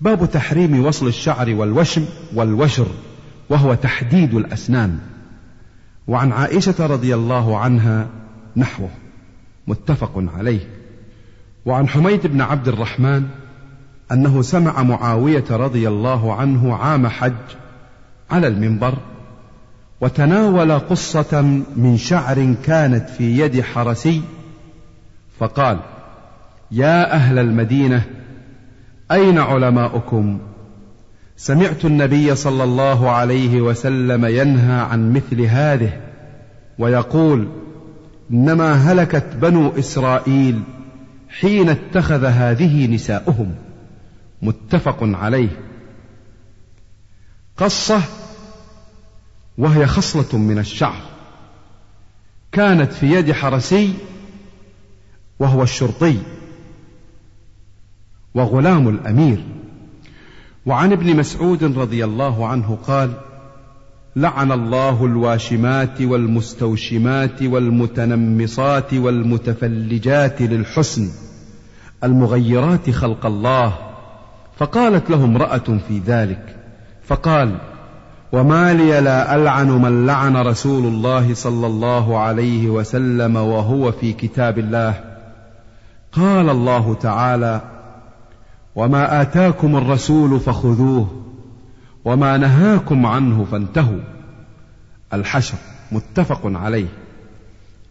باب تحريم وصل الشعر والوشم والوشر وهو تحديد الأسنان. وعن عائشة رضي الله عنها نحوه متفق عليه. وعن حميد بن عبد الرحمن أنه سمع معاوية رضي الله عنه عام حج على المنبر وتناول قصة من شعر كانت في يد حرسي فقال يا أهل المدينة أين علماؤكم؟ سمعت النبي صلى الله عليه وسلم ينهى عن مثل هذه ويقول إنما هلكت بنو إسرائيل حين اتخذ هذه نساؤهم. متفق عليه. قصة وهي خصلة من الشعر. كانت في يد حرسي وهو الشرطي. وغلام الأمير. وعن ابن مسعود رضي الله عنه قال لعن الله الواشمات والمستوشمات والمتنمصات والمتفلجات للحسن المغيرات خلق الله. فقالت له امرأة في ذلك فقال وما لي لا ألعن من لعن رسول الله صلى الله عليه وسلم وهو في كتاب الله. قال الله تعالى وما آتاكم الرسول فخذوه وما نهاكم عنه فانتهوا. الحشر متفق عليه.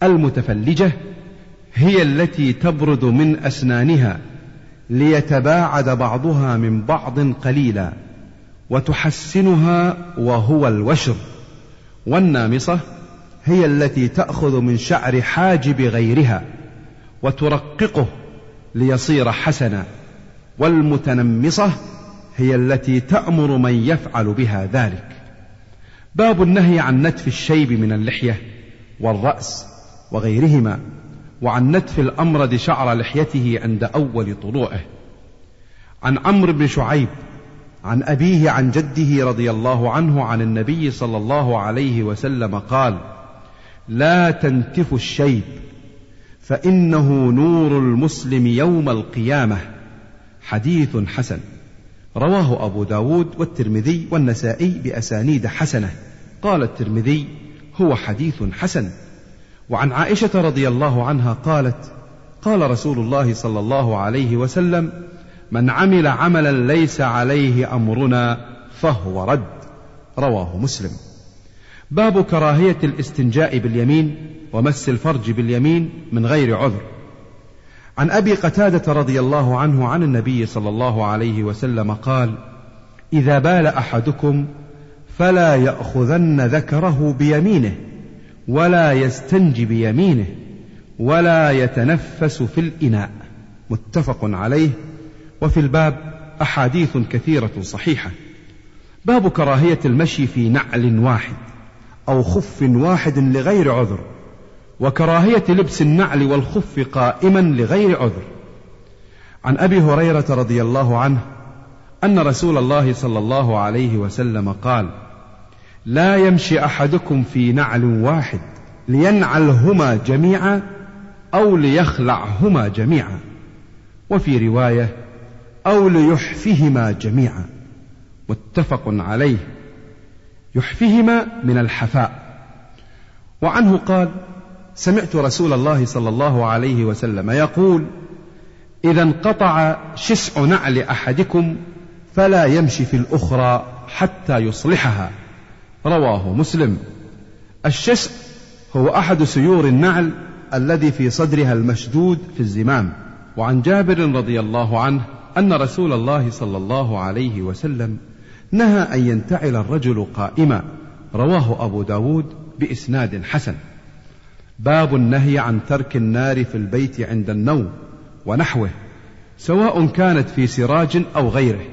المتفلجة هي التي تبرد من أسنانها ليتباعد بعضها من بعض قليلا وتحسنها وهو الوشر. والنامصة هي التي تأخذ من شعر حاجب غيرها وترققه ليصير حسنا. والمتنمصة هي التي تأمر من يفعل بها ذلك. باب النهي عن نتف الشيب من اللحية والرأس وغيرهما وعن نتف الأمرد شعر لحيته عند أول طلوعه. عن عمرو بن شعيب عن أبيه عن جده رضي الله عنه عن النبي صلى الله عليه وسلم قال لا تنتفوا الشيب فإنه نور المسلم يوم القيامة. حديث حسن. رواه أبو داود والترمذي والنسائي بأسانيد حسنة. قال الترمذي هو حديث حسن. وعن عائشة رضي الله عنها قالت قال رسول الله صلى الله عليه وسلم من عمل عملا ليس عليه أمرنا فهو رد رواه مسلم. باب كراهية الاستنجاء باليمين ومس الفرج باليمين من غير عذر. عن أبي قتادة رضي الله عنه عن النبي صلى الله عليه وسلم قال إذا بال أحدكم فلا يأخذن ذكره بيمينه ولا يستنج بيمينه ولا يتنفس في الإناء. متفق عليه. وفي الباب أحاديث كثيرة صحيحة. باب كراهية المشي في نعل واحد أو خف واحد لغير عذر. وكراهية لبس النعل والخف قائما لغير عذر. عن أبي هريرة رضي الله عنه أن رسول الله صلى الله عليه وسلم قال لا يمشي أحدكم في نعل واحد لينعلهما جميعا أو ليخلعهما جميعا. وفي رواية أو ليحفهما جميعا. متفق عليه. يحفهما من الحفاء. وعنه قال سمعت رسول الله صلى الله عليه وسلم يقول إذا انقطع شسع نعل أحدكم فلا يمشي في الأخرى حتى يصلحها. رواه مسلم. الشسع هو أحد سيور النعل الذي في صدرها المشدود في الزمام. وعن جابر رضي الله عنه أن رسول الله صلى الله عليه وسلم نهى أن ينتعل الرجل قائما. رواه أبو داود بإسناد حسن. باب النهي عن ترك النار في البيت عند النوم ونحوه سواء كانت في سراج أو غيره.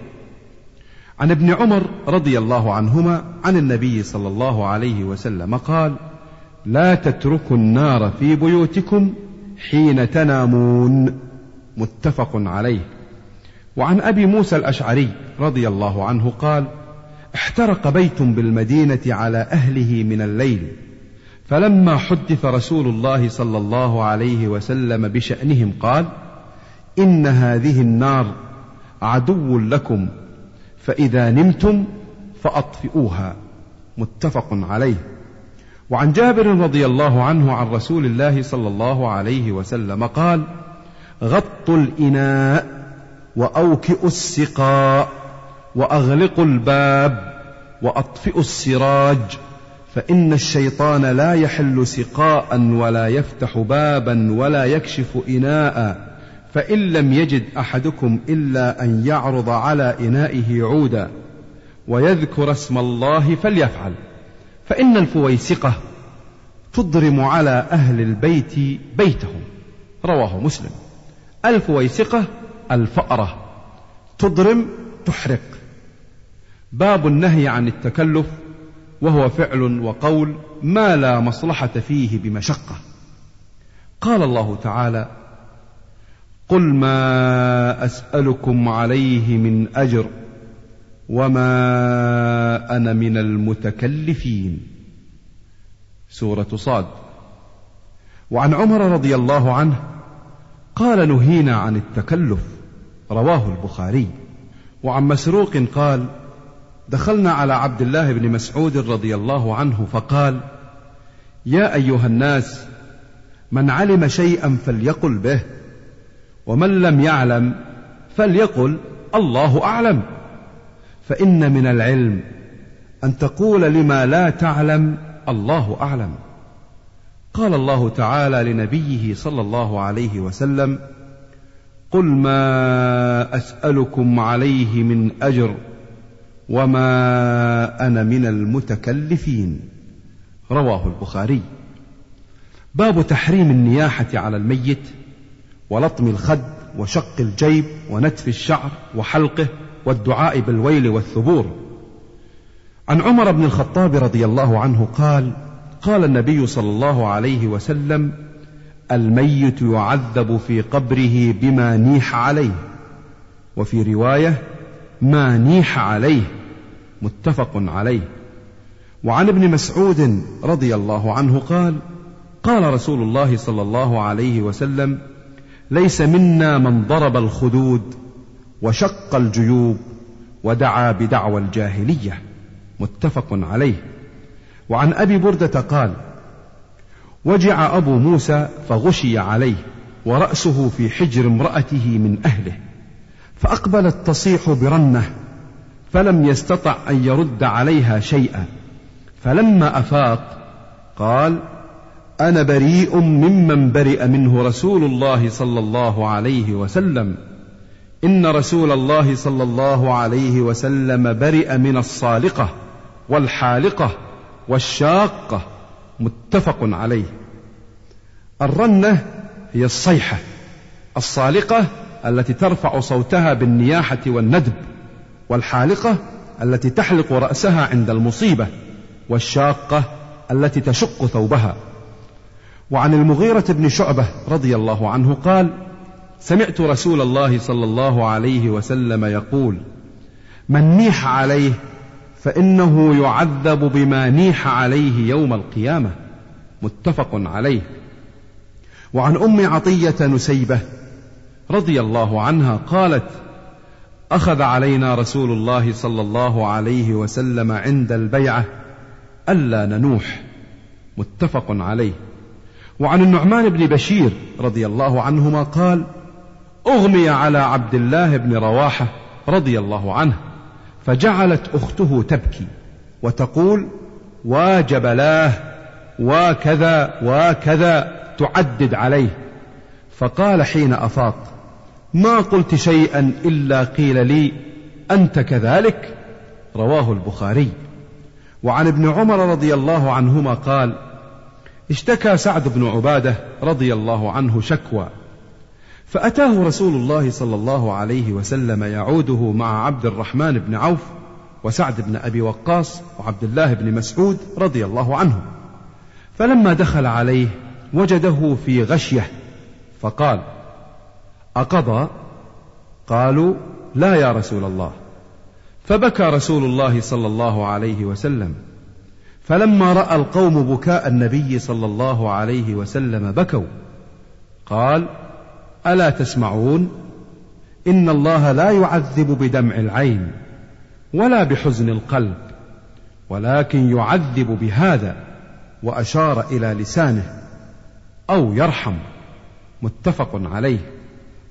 عن ابن عمر رضي الله عنهما عن النبي صلى الله عليه وسلم قال لا تتركوا النار في بيوتكم حين تنامون. متفق عليه. وعن أبي موسى الأشعري رضي الله عنه قال احترق بيت بالمدينة على أهله من الليل فلما حدث رسول الله صلى الله عليه وسلم بشأنهم قال إن هذه النار عدو لكم فإذا نمتم فأطفئوها. متفق عليه. وعن جابر رضي الله عنه عن رسول الله صلى الله عليه وسلم قال غطوا الإناء وأوكئوا السقاء وأغلقوا الباب وأطفئوا السراج. فإن الشيطان لا يحل سقاء ولا يفتح بابا ولا يكشف إناء فإن لم يجد أحدكم إلا أن يعرض على إنائه عودا ويذكر اسم الله فليفعل. فإن الفويسقة تضرم على أهل البيت بيتهم. رواه مسلم. الفويسقة الفأرة تضرم تحرق. باب النهي عن التكلف وهو فعل وقول ما لا مصلحة فيه بمشقة. قال الله تعالى قل ما أسألكم عليه من أجر وما أنا من المتكلفين. سورة صاد. وعن عمر رضي الله عنه قال نهينا عن التكلف رواه البخاري. وعن مسروق قال دخلنا على عبد الله بن مسعود رضي الله عنه فقال يا أيها الناس من علم شيئا فليقل به ومن لم يعلم فليقل الله أعلم. فإن من العلم أن تقول لما لا تعلم الله أعلم. قال الله تعالى لنبيه صلى الله عليه وسلم قل ما أسألكم عليه من أجر وما أنا من المتكلفين. رواه البخاري. باب تحريم النياحة على الميت ولطم الخد وشق الجيب ونتف الشعر وحلقه والدعاء بالويل والثبور. عن عمر بن الخطاب رضي الله عنه قال قال النبي صلى الله عليه وسلم الميت يعذب في قبره بما نيح عليه وفي رواية ما نيح عليه. متفق عليه. وعن ابن مسعود رضي الله عنه قال قال رسول الله صلى الله عليه وسلم ليس منا من ضرب الخدود وشق الجيوب ودعا بدعوى الجاهلية. متفق عليه. وعن أبي بردة قال وجع أبو موسى فغشي عليه ورأسه في حجر امرأته من أهله فاقبلت تصيح برنه فلم يستطع أن يرد عليها شيئا. فلما افاق قال أنا بريء ممن برئ منه رسول الله صلى الله عليه وسلم. إن رسول الله صلى الله عليه وسلم برئ من الصالقة والحالقة والشاقة. متفق عليه. الرنة هي الصيحة الصالقة التي ترفع صوتها بالنياحة والندب. والحالقة التي تحلق رأسها عند المصيبة والشاقة التي تشق ثوبها. وعن المغيرة بن شعبة رضي الله عنه قال سمعت رسول الله صلى الله عليه وسلم يقول من نيح عليه فإنه يعذب بما نيح عليه يوم القيامة. متفق عليه. وعن أم عطية نسيبة رضي الله عنها قالت أخذ علينا رسول الله صلى الله عليه وسلم عند البيعة ألا ننوح متفق عليه. وعن النعمان بن بشير رضي الله عنهما قال أغمي على عبد الله بن رواحة رضي الله عنه فجعلت أخته تبكي وتقول واجبلاه وكذا وكذا تعدد عليه. فقال حين أفاق ما قلت شيئا إلا قيل لي أنت كذلك؟ رواه البخاري. وعن ابن عمر رضي الله عنهما قال اشتكى سعد بن عبادة رضي الله عنه شكوى. فأتاه رسول الله صلى الله عليه وسلم يعوده مع عبد الرحمن بن عوف وسعد بن أبي وقاص وعبد الله بن مسعود رضي الله عنهم فلما دخل عليه وجده في غشية فقال أقضى؟ قالوا لا يا رسول الله. فبكى رسول الله صلى الله عليه وسلم. فلما رأى القوم بكاء النبي صلى الله عليه وسلم بكوا. قال ألا تسمعون؟ إن الله لا يعذب بدمع العين ولا بحزن القلب ولكن يعذب بهذا وأشار إلى لسانه أو يرحم. متفق عليه.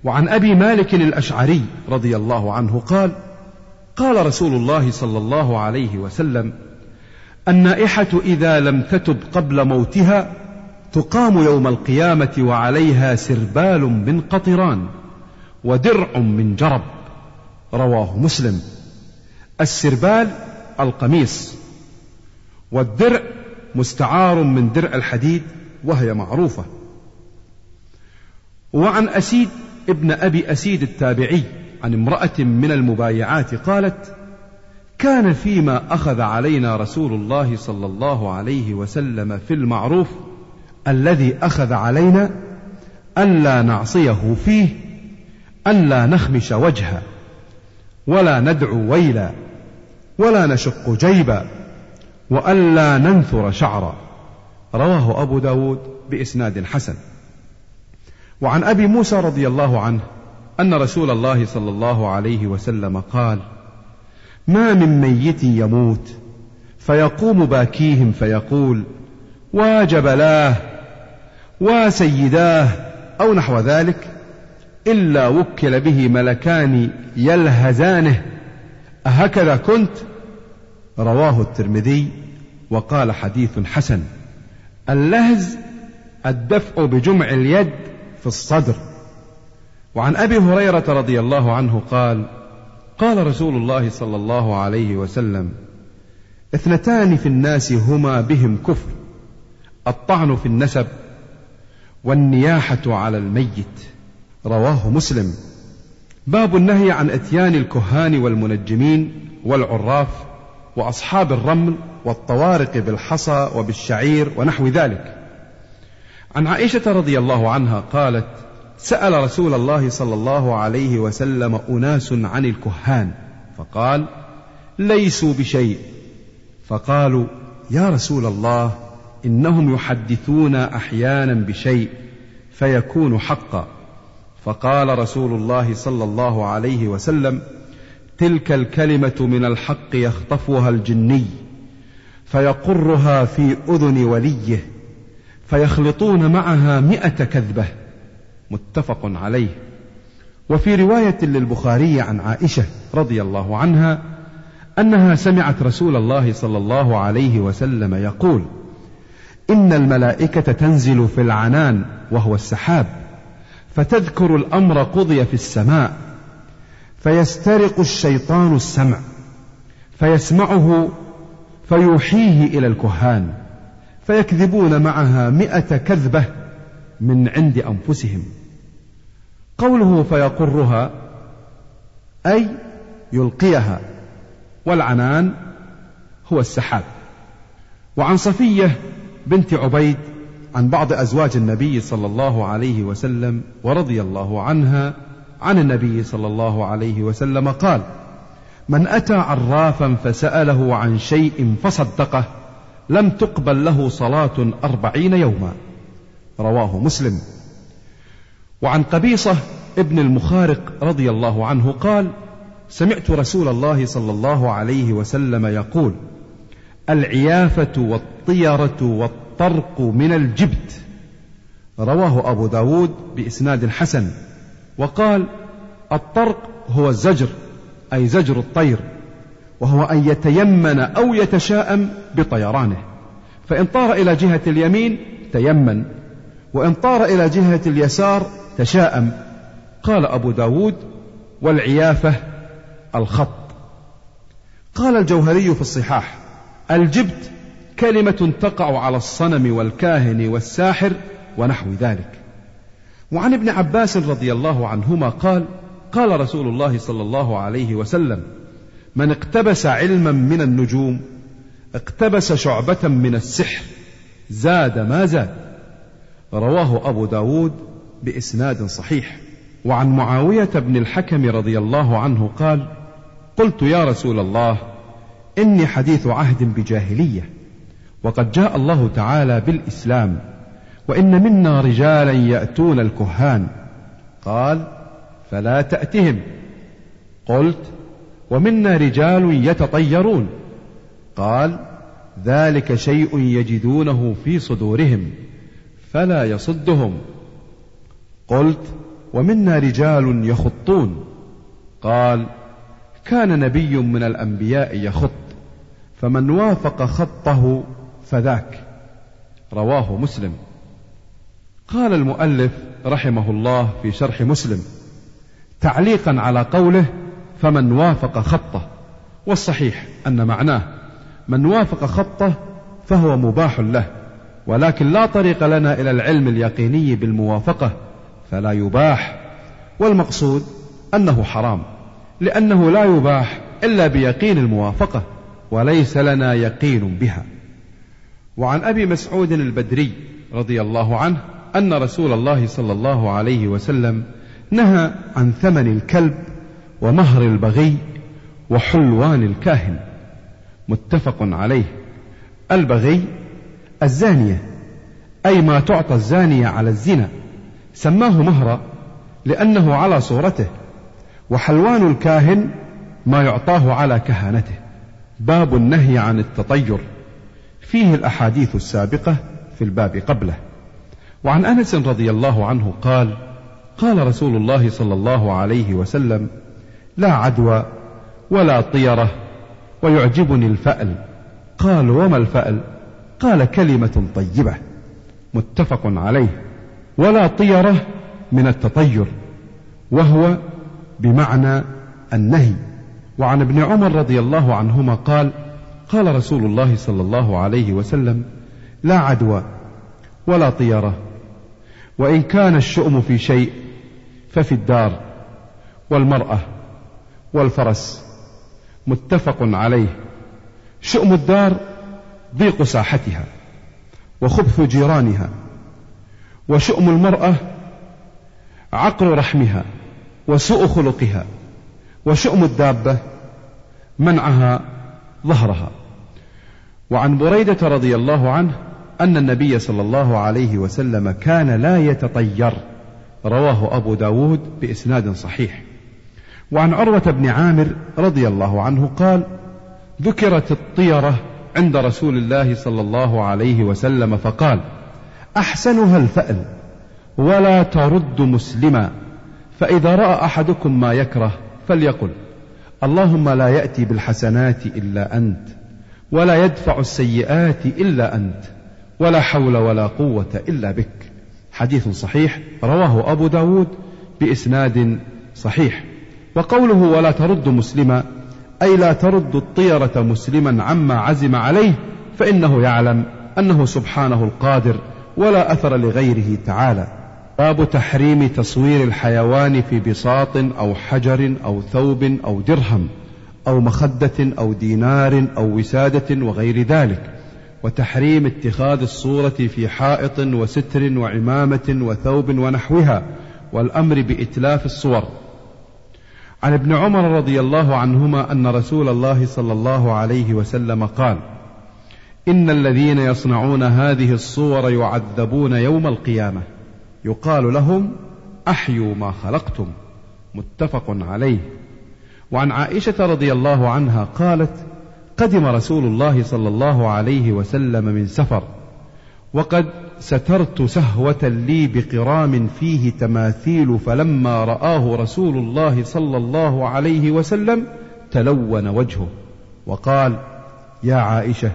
وعن أبي مالك الأشعري رضي الله عنه قال قال رسول الله صلى الله عليه وسلم النائحة إذا لم تتب قبل موتها تقام يوم القيامة وعليها سربال من قطران ودرع من جرب. رواه مسلم. السربال القميص والدرع مستعار من درع الحديد وهي معروفة. وعن أسيد ابن أبي أسيد التابعي عن امرأة من المبايعات قالت كان فيما أخذ علينا رسول الله صلى الله عليه وسلم في المعروف الذي أخذ علينا ألا نعصيه فيه ألا نخمش وجها ولا ندعو ويلا ولا نشق جيبا وألا ننثر شعرا. رواه أبو داود بإسناد حسن. وعن أبي موسى رضي الله عنه أن رسول الله صلى الله عليه وسلم قال ما من ميت يموت فيقوم باكيهم فيقول واجبلاه وسيداه أو نحو ذلك إلا وكل به ملكان يلهزانه أهكذا كنت؟ رواه الترمذي وقال حديث حسن اللهز الدفع بجمع اليد في الصدر. وعن أبي هريرة رضي الله عنه قال قال رسول الله صلى الله عليه وسلم اثنتان في الناس هما بهم كفر الطعن في النسب والنياحة على الميت. رواه مسلم. باب النهي عن إتيان الكهان والمنجمين والعراف وأصحاب الرمل والطوارق بالحصى وبالشعير ونحو ذلك. عن عائشة رضي الله عنها قالت سأل رسول الله صلى الله عليه وسلم أناس عن الكهان فقال ليسوا بشيء. فقالوا يا رسول الله إنهم يحدثون أحيانا بشيء فيكون حقا. فقال رسول الله صلى الله عليه وسلم تلك الكلمة من الحق يخطفها الجني فيقرها في أذن وليه. فيخلطون معها مئة كذبة. متفق عليه. وفي رواية للبخاري عن عائشة رضي الله عنها أنها سمعت رسول الله صلى الله عليه وسلم يقول إن الملائكة تنزل في العنان وهو السحاب فتذكر الأمر قضي في السماء فيسترق الشيطان السمع فيسمعه فيوحيه إلى الكهان. فيكذبون معها مئة كذبة من عند أنفسهم. قوله فيقرها أي يلقيها والعنان هو السحاب. وعن صفية بنت عبيد عن بعض أزواج النبي صلى الله عليه وسلم ورضي الله عنها عن النبي صلى الله عليه وسلم قال من أتى عرافا فسأله عن شيء فصدقه لم تقبل له صلاة أربعين يوما. رواه مسلم. وعن قبيصة ابن المخارق رضي الله عنه قال سمعت رسول الله صلى الله عليه وسلم يقول العيافة والطيرة والطرق من الجبت. رواه أبو داود بإسناد حسن. وقال الطرق هو الزجر أي زجر الطير. وهو أن يتيمن أو يتشاءم بطيرانه. فإن طار إلى جهة اليمين تيمن. وإن طار إلى جهة اليسار تشاءم. قال أبو داود والعيافة الخط. قال الجوهري في الصحاح الجبت كلمة تقع على الصنم والكاهن والساحر ونحو ذلك. وعن ابن عباس رضي الله عنهما قال قال رسول الله صلى الله عليه وسلم من اقتبس علما من النجوم اقتبس شعبة من السحر زاد ما زاد. رواه أبو داود بإسناد صحيح. وعن معاوية بن الحكم رضي الله عنه قال قلت يا رسول الله إني حديث عهد بجاهلية وقد جاء الله تعالى بالإسلام وإن منا رجالا يأتون الكهان. قال فلا تأتهم. قلت ومنا رجال يتطيرون. قال ذلك شيء يجدونه في صدورهم فلا يصدهم. قلت ومنا رجال يخطون. قال كان نبي من الأنبياء يخط فمن وافق خطه فذاك. رواه مسلم. قال المؤلف رحمه الله في شرح مسلم تعليقا على قوله فمن وافق خطه والصحيح أن معناه من وافق خطه فهو مباح له ولكن لا طريق لنا إلى العلم اليقيني بالموافقة فلا يباح والمقصود أنه حرام لأنه لا يباح إلا بيقين الموافقة وليس لنا يقين بها. وعن أبي مسعود البدري رضي الله عنه أن رسول الله صلى الله عليه وسلم نهى عن ثمن الكلب ومهر البغي وحلوان الكاهن. متفق عليه. البغي الزانية أي ما تعطى الزانية على الزنا. سماه مهرا لأنه على صورته. وحلوان الكاهن ما يعطاه على كهانته. باب النهي عن التطير. فيه الأحاديث السابقة في الباب قبله. وعن أنس رضي الله عنه قال قال رسول الله صلى الله عليه وسلم لا عدوى ولا طيرة ويعجبني الفأل. قال وما الفأل؟ قال كلمة طيبة متفق عليه. ولا طيرة من التطير وهو بمعنى النهي. وعن ابن عمر رضي الله عنهما قال قال رسول الله صلى الله عليه وسلم لا عدوى ولا طيرة وإن كان الشؤم في شيء ففي الدار والمرأة والفرس. متفق عليه. شؤم الدار ضيق ساحتها وخبث جيرانها وشؤم المرأة عقل رحمها وسوء خلقها وشؤم الدابة منعها ظهرها. وعن بريدة رضي الله عنه أن النبي صلى الله عليه وسلم كان لا يتطير. رواه أبو داود بإسناد صحيح. وعن عروة بن عامر رضي الله عنه قال ذكرت الطيرة عند رسول الله صلى الله عليه وسلم فقال أحسنها الفأل ولا ترد مسلما فإذا رأى أحدكم ما يكره فليقل اللهم لا يأتي بالحسنات إلا أنت ولا يدفع السيئات إلا أنت ولا حول ولا قوة إلا بك. حديث صحيح رواه أبو داود بإسناد صحيح. وقوله ولا ترد مسلما أي لا ترد الطيرة مسلما عما عزم عليه فإنه يعلم أنه سبحانه القادر ولا أثر لغيره تعالى. باب تحريم تصوير الحيوان في بساط أو حجر أو ثوب أو درهم أو مخدة أو دينار أو وسادة وغير ذلك. وتحريم اتخاذ الصورة في حائط وستر وعمامة وثوب ونحوها والأمر بإتلاف الصور. عن ابن عمر رضي الله عنهما أن رسول الله صلى الله عليه وسلم قال إن الذين يصنعون هذه الصور يعذبون يوم القيامة. يقال لهم أحيوا ما خلقتم. متفق عليه. وعن عائشة رضي الله عنها قالت قدم رسول الله صلى الله عليه وسلم من سفر. وقد سترت سهوة لي بقرام فيه تماثيل فلما رآه رسول الله صلى الله عليه وسلم تلون وجهه وقال يا عائشة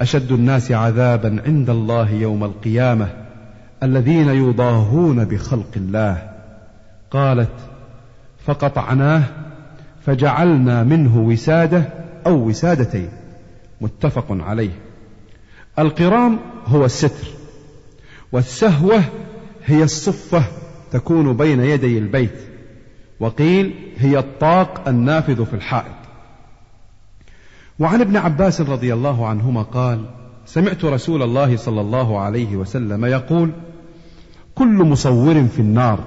أشد الناس عذابا عند الله يوم القيامة الذين يضاهون بخلق الله. قالت فقطعناه فجعلنا منه وسادة أو وسادتين. متفق عليه. القرام هو الستر. والسهوة هي الصفة تكون بين يدي البيت وقيل هي الطاق النافذ في الحائط. وعن ابن عباس رضي الله عنهما قال سمعت رسول الله صلى الله عليه وسلم يقول كل مصور في النار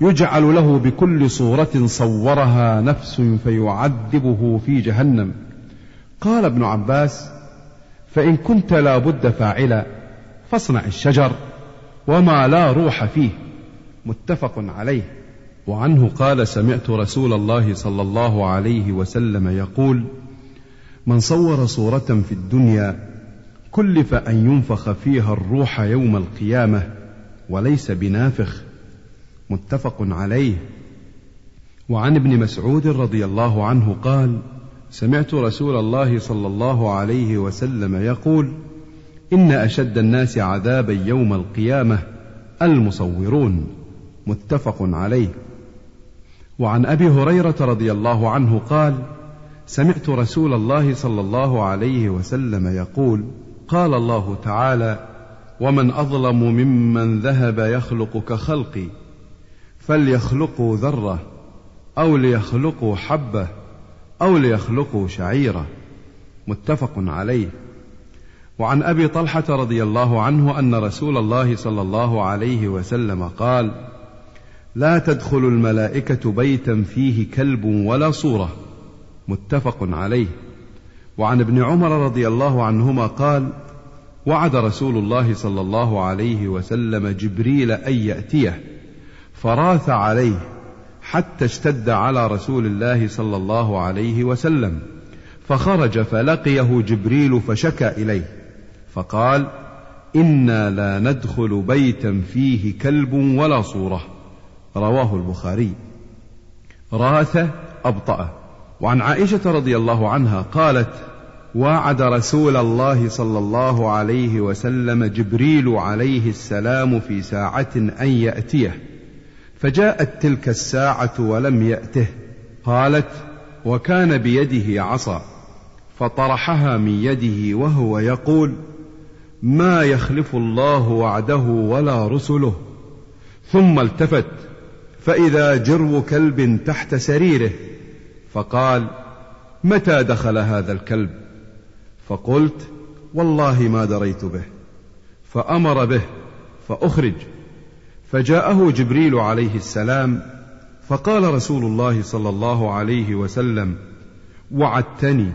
يجعل له بكل صورة صورها نفس فيعذبه في جهنم. قال ابن عباس فإن كنت لا بد فاعلا فاصنع الشجر. وما لا روح فيه. متفق عليه. وعنه قال سمعت رسول الله صلى الله عليه وسلم يقول من صور صورة في الدنيا كلف أن ينفخ فيها الروح يوم القيامة وليس بنافخ. متفق عليه. وعن ابن مسعود رضي الله عنه قال سمعت رسول الله صلى الله عليه وسلم يقول إن أشد الناس عذابا يوم القيامة المصورون متفق عليه. وعن أبي هريرة رضي الله عنه قال سمعت رسول الله صلى الله عليه وسلم يقول قال الله تعالى ومن أظلم ممن ذهب يخلق كخلقي فليخلقوا ذرة أو ليخلقوا حبة أو ليخلقوا شعيرة متفق عليه. وعن أبي طلحة رضي الله عنه أن رسول الله صلى الله عليه وسلم قال لا تدخل الملائكة بيتا فيه كلب ولا صورة. متفق عليه. وعن ابن عمر رضي الله عنهما قال وعد رسول الله صلى الله عليه وسلم جبريل أن يأتيه فراث عليه حتى اشتد على رسول الله صلى الله عليه وسلم فخرج فلقيه جبريل فشكى إليه. فقال إنا لا ندخل بيتا فيه كلب ولا صورة. رواه البخاري. رأث ابطأ وعن عائشة رضي الله عنها قالت وعد رسول الله صلى الله عليه وسلم جبريل عليه السلام في ساعة أن يأتيه. فجاءت تلك الساعة ولم يأته. قالت وكان بيده عصا. فطرحها من يده وهو يقول ما يخلف الله وعده ولا رسله. ثم التفت فإذا جرو كلب تحت سريره فقال متى دخل هذا الكلب؟ فقلت والله ما دريت به. فأمر به فأخرج. فجاءه جبريل عليه السلام فقال رسول الله صلى الله عليه وسلم وعدتني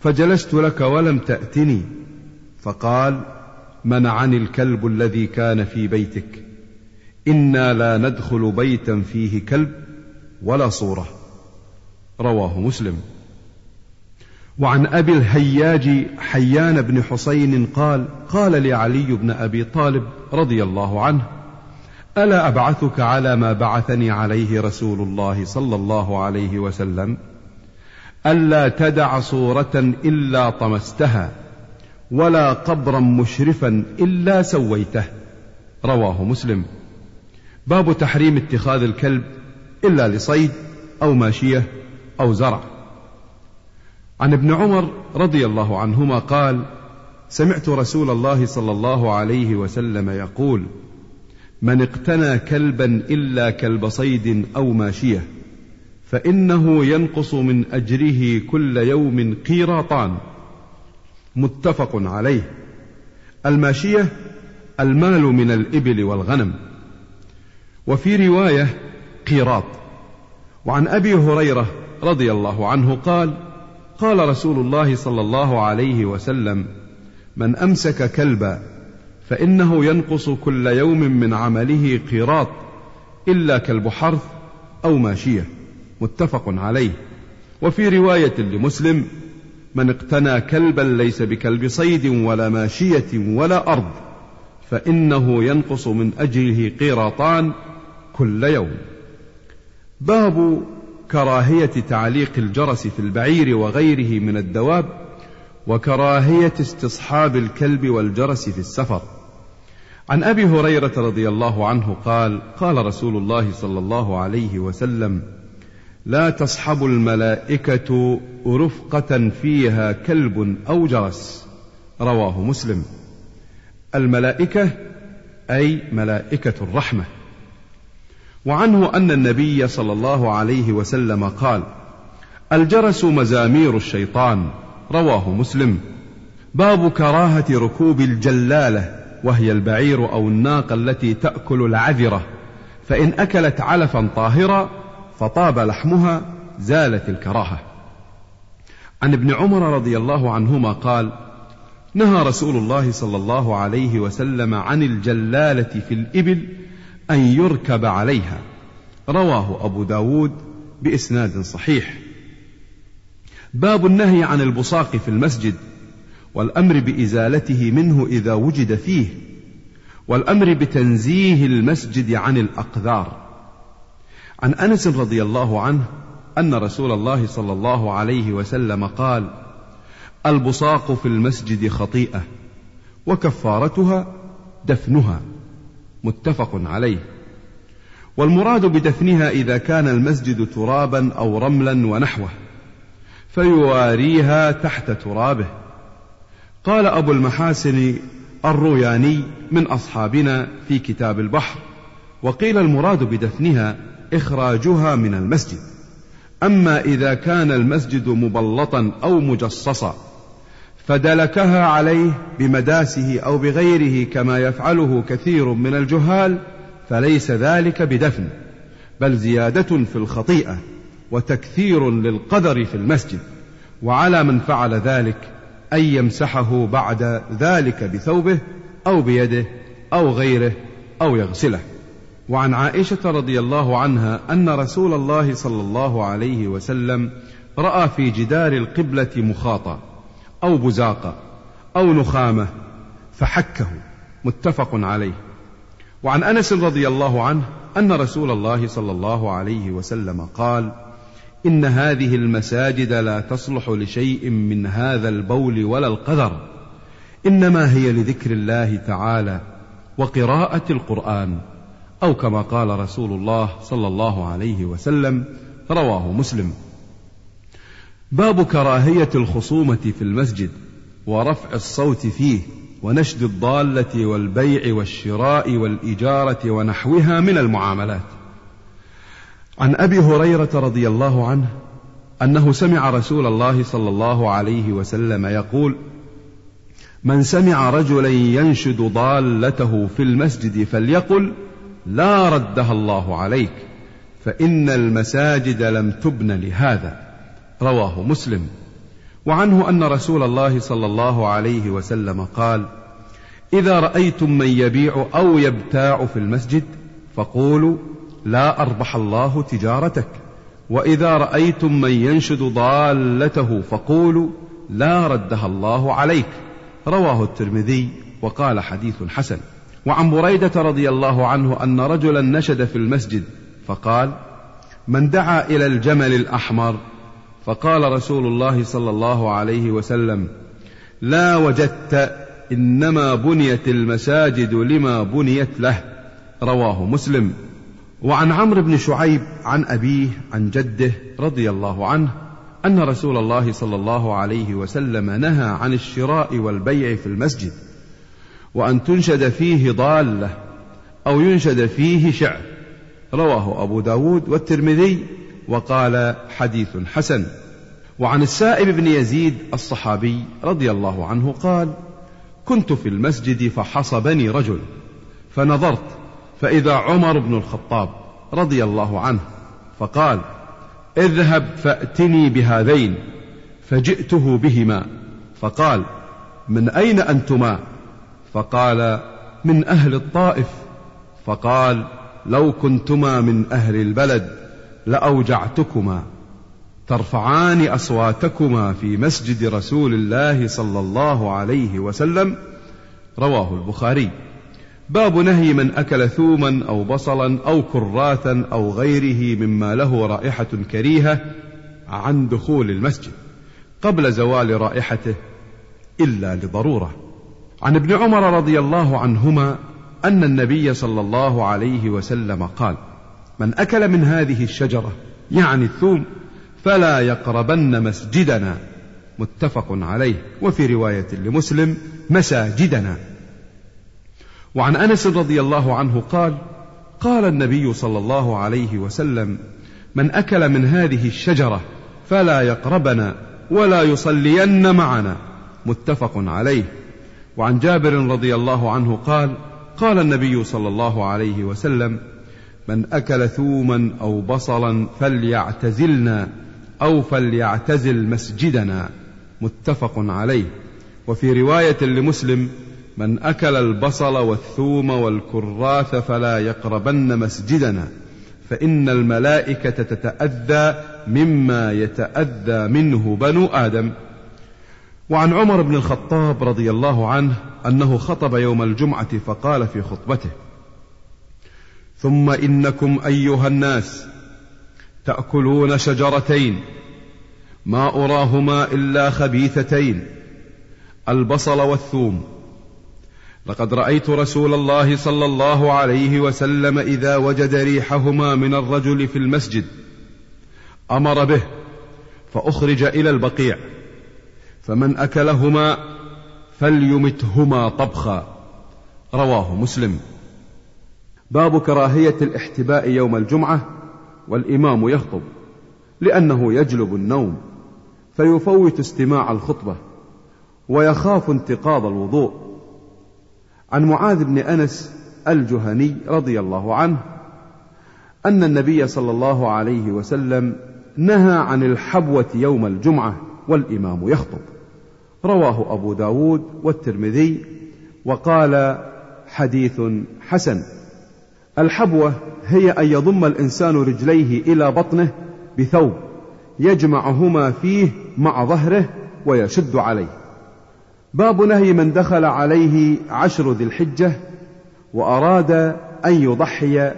فجلست لك ولم تأتني. فقال منعني الكلب الذي كان في بيتك. إنا لا ندخل بيتا فيه كلب ولا صورة. رواه مسلم. وعن أبي الهياج حيان بن حسين قال قال لعلي بن أبي طالب رضي الله عنه ألا أبعثك على ما بعثني عليه رسول الله صلى الله عليه وسلم؟ ألا تدع صورة إلا طمستها. ولا قبرا مشرفا إلا سويته. رواه مسلم. باب تحريم اتخاذ الكلب إلا لصيد أو ماشية أو زرع. عن ابن عمر رضي الله عنهما قال سمعت رسول الله صلى الله عليه وسلم يقول من اقتنى كلبا إلا كلب صيد أو ماشية فإنه ينقص من أجره كل يوم قيراطان متفق عليه. الماشية المال من الإبل والغنم. وفي رواية قيراط. وعن أبي هريرة رضي الله عنه قال قال رسول الله صلى الله عليه وسلم من أمسك كلبا فإنه ينقص كل يوم من عمله قيراط إلا كلب حرث أو ماشية. متفق عليه. وفي رواية لمسلم من اقتنى كلبا ليس بكلب صيد ولا ماشية ولا أرض فإنه ينقص من اجره قيراطان كل يوم. باب كراهية تعليق الجرس في البعير وغيره من الدواب وكراهية استصحاب الكلب والجرس في السفر. عن أبي هريرة رضي الله عنه قال قال رسول الله صلى الله عليه وسلم لا تصحب الملائكة رفقة فيها كلب أو جرس. رواه مسلم. الملائكة أي ملائكة الرحمة. وعنه أن النبي صلى الله عليه وسلم قال الجرس مزامير الشيطان. رواه مسلم. باب كراهة ركوب الجلالة وهي البعير أو الناقة التي تأكل العذرة. فإن أكلت علفا طاهرا فطاب لحمها زالت الكراهة. عن ابن عمر رضي الله عنهما قال نهى رسول الله صلى الله عليه وسلم عن الجلالة في الإبل أن يركب عليها. رواه أبو داود بإسناد صحيح. باب النهي عن البصاق في المسجد والأمر بإزالته منه إذا وجد فيه والأمر بتنزيه المسجد عن الأقذار. عن أنس رضي الله عنه أن رسول الله صلى الله عليه وسلم قال البصاق في المسجد خطيئة وكفارتها دفنها. متفق عليه. والمراد بدفنها إذا كان المسجد ترابا أو رملا ونحوه فيواريها تحت ترابه. قال أبو المحاسن الروياني من أصحابنا في كتاب البحر وقيل المراد بدفنها إخراجها من المسجد. أما إذا كان المسجد مبلطا أو مجصصا فدلكها عليه بمداسه أو بغيره كما يفعله كثير من الجهال فليس ذلك بدفن بل زيادة في الخطيئة وتكثير للقدر في المسجد. وعلى من فعل ذلك أن يمسحه بعد ذلك بثوبه أو بيده أو غيره أو يغسله. وعن عائشة رضي الله عنها أن رسول الله صلى الله عليه وسلم رأى في جدار القبلة مخاطا أو بزاقا أو نخامة فحكه متفق عليه. وعن أنس رضي الله عنه أن رسول الله صلى الله عليه وسلم قال إن هذه المساجد لا تصلح لشيء من هذا البول ولا القذر إنما هي لذكر الله تعالى وقراءة القرآن. أو كما قال رسول الله صلى الله عليه وسلم رواه مسلم. باب كراهية الخصومة في المسجد ورفع الصوت فيه ونشد الضالة والبيع والشراء والإجارة ونحوها من المعاملات. عن أبي هريرة رضي الله عنه أنه سمع رسول الله صلى الله عليه وسلم يقول من سمع رجلا ينشد ضالته في المسجد فليقل لا ردها الله عليك فإن المساجد لم تبن لهذا. رواه مسلم. وعنه أن رسول الله صلى الله عليه وسلم قال إذا رأيتم من يبيع أو يبتاع في المسجد فقولوا لا أربح الله تجارتك. وإذا رأيتم من ينشد ضالته فقولوا لا ردها الله عليك. رواه الترمذي وقال حديث حسن. وعن بريدة رضي الله عنه أن رجلا نشد في المسجد فقال من دعا إلى الجمل الأحمر؟ فقال رسول الله صلى الله عليه وسلم لا وجدت إنما بنيت المساجد لما بنيت له. رواه مسلم. وعن عمرو بن شعيب عن أبيه عن جده رضي الله عنه أن رسول الله صلى الله عليه وسلم نهى عن الشراء والبيع في المسجد. وأن تنشد فيه ضالة أو ينشد فيه شعر. رواه أبو داود والترمذي وقال حديث حسن. وعن السائب بن يزيد الصحابي رضي الله عنه قال كنت في المسجد فحصبني رجل فنظرت فإذا عمر بن الخطاب رضي الله عنه فقال اذهب فأتني بهذين فجئته بهما. فقال من أين أنتما؟ فقال من أهل الطائف. فقال لو كنتما من أهل البلد لأوجعتكما. ترفعان أصواتكما في مسجد رسول الله صلى الله عليه وسلم. رواه البخاري. باب نهي من أكل ثوما أو بصلا أو كراثا أو غيره مما له رائحة كريهة عن دخول المسجد قبل زوال رائحته إلا لضرورة. عن ابن عمر رضي الله عنهما أن النبي صلى الله عليه وسلم قال من أكل من هذه الشجرة يعني الثوم فلا يقربن مسجدنا. متفق عليه وفي رواية لمسلم مساجدنا. وعن أنس رضي الله عنه قال قال النبي صلى الله عليه وسلم من أكل من هذه الشجرة فلا يقربنا ولا يصلين معنا. متفق عليه. وعن جابر رضي الله عنه قال قال النبي صلى الله عليه وسلم من أكل ثوما أو بصلا فليعتزلنا أو فليعتزل مسجدنا. متفق عليه. وفي رواية لمسلم من أكل البصل والثوم والكراث فلا يقربن مسجدنا فإن الملائكة تتأذى مما يتأذى منه بنو آدم. وعن عمر بن الخطاب رضي الله عنه أنه خطب يوم الجمعة فقال في خطبته ثم إنكم أيها الناس تأكلون شجرتين ما أراهما إلا خبيثتين البصل والثوم لقد رأيت رسول الله صلى الله عليه وسلم إذا وجد ريحهما من الرجل في المسجد أمر به فأخرج إلى البقيع. فمن أكلهما فليمتهما طبخا. رواه مسلم. باب كراهية الاحتباء يوم الجمعة والإمام يخطب لأنه يجلب النوم فيفوت استماع الخطبة ويخاف انتقاض الوضوء. عن معاذ بن أنس الجهني رضي الله عنه أن النبي صلى الله عليه وسلم نهى عن الحبوة يوم الجمعة والإمام يخطب. رواه أبو داود والترمذي وقال حديث حسن. الحبوة هي أن يضم الإنسان رجليه إلى بطنه بثوب يجمعهما فيه مع ظهره ويشد عليه. باب نهي من دخل عليه عشر ذي الحجة وأراد أن يضحي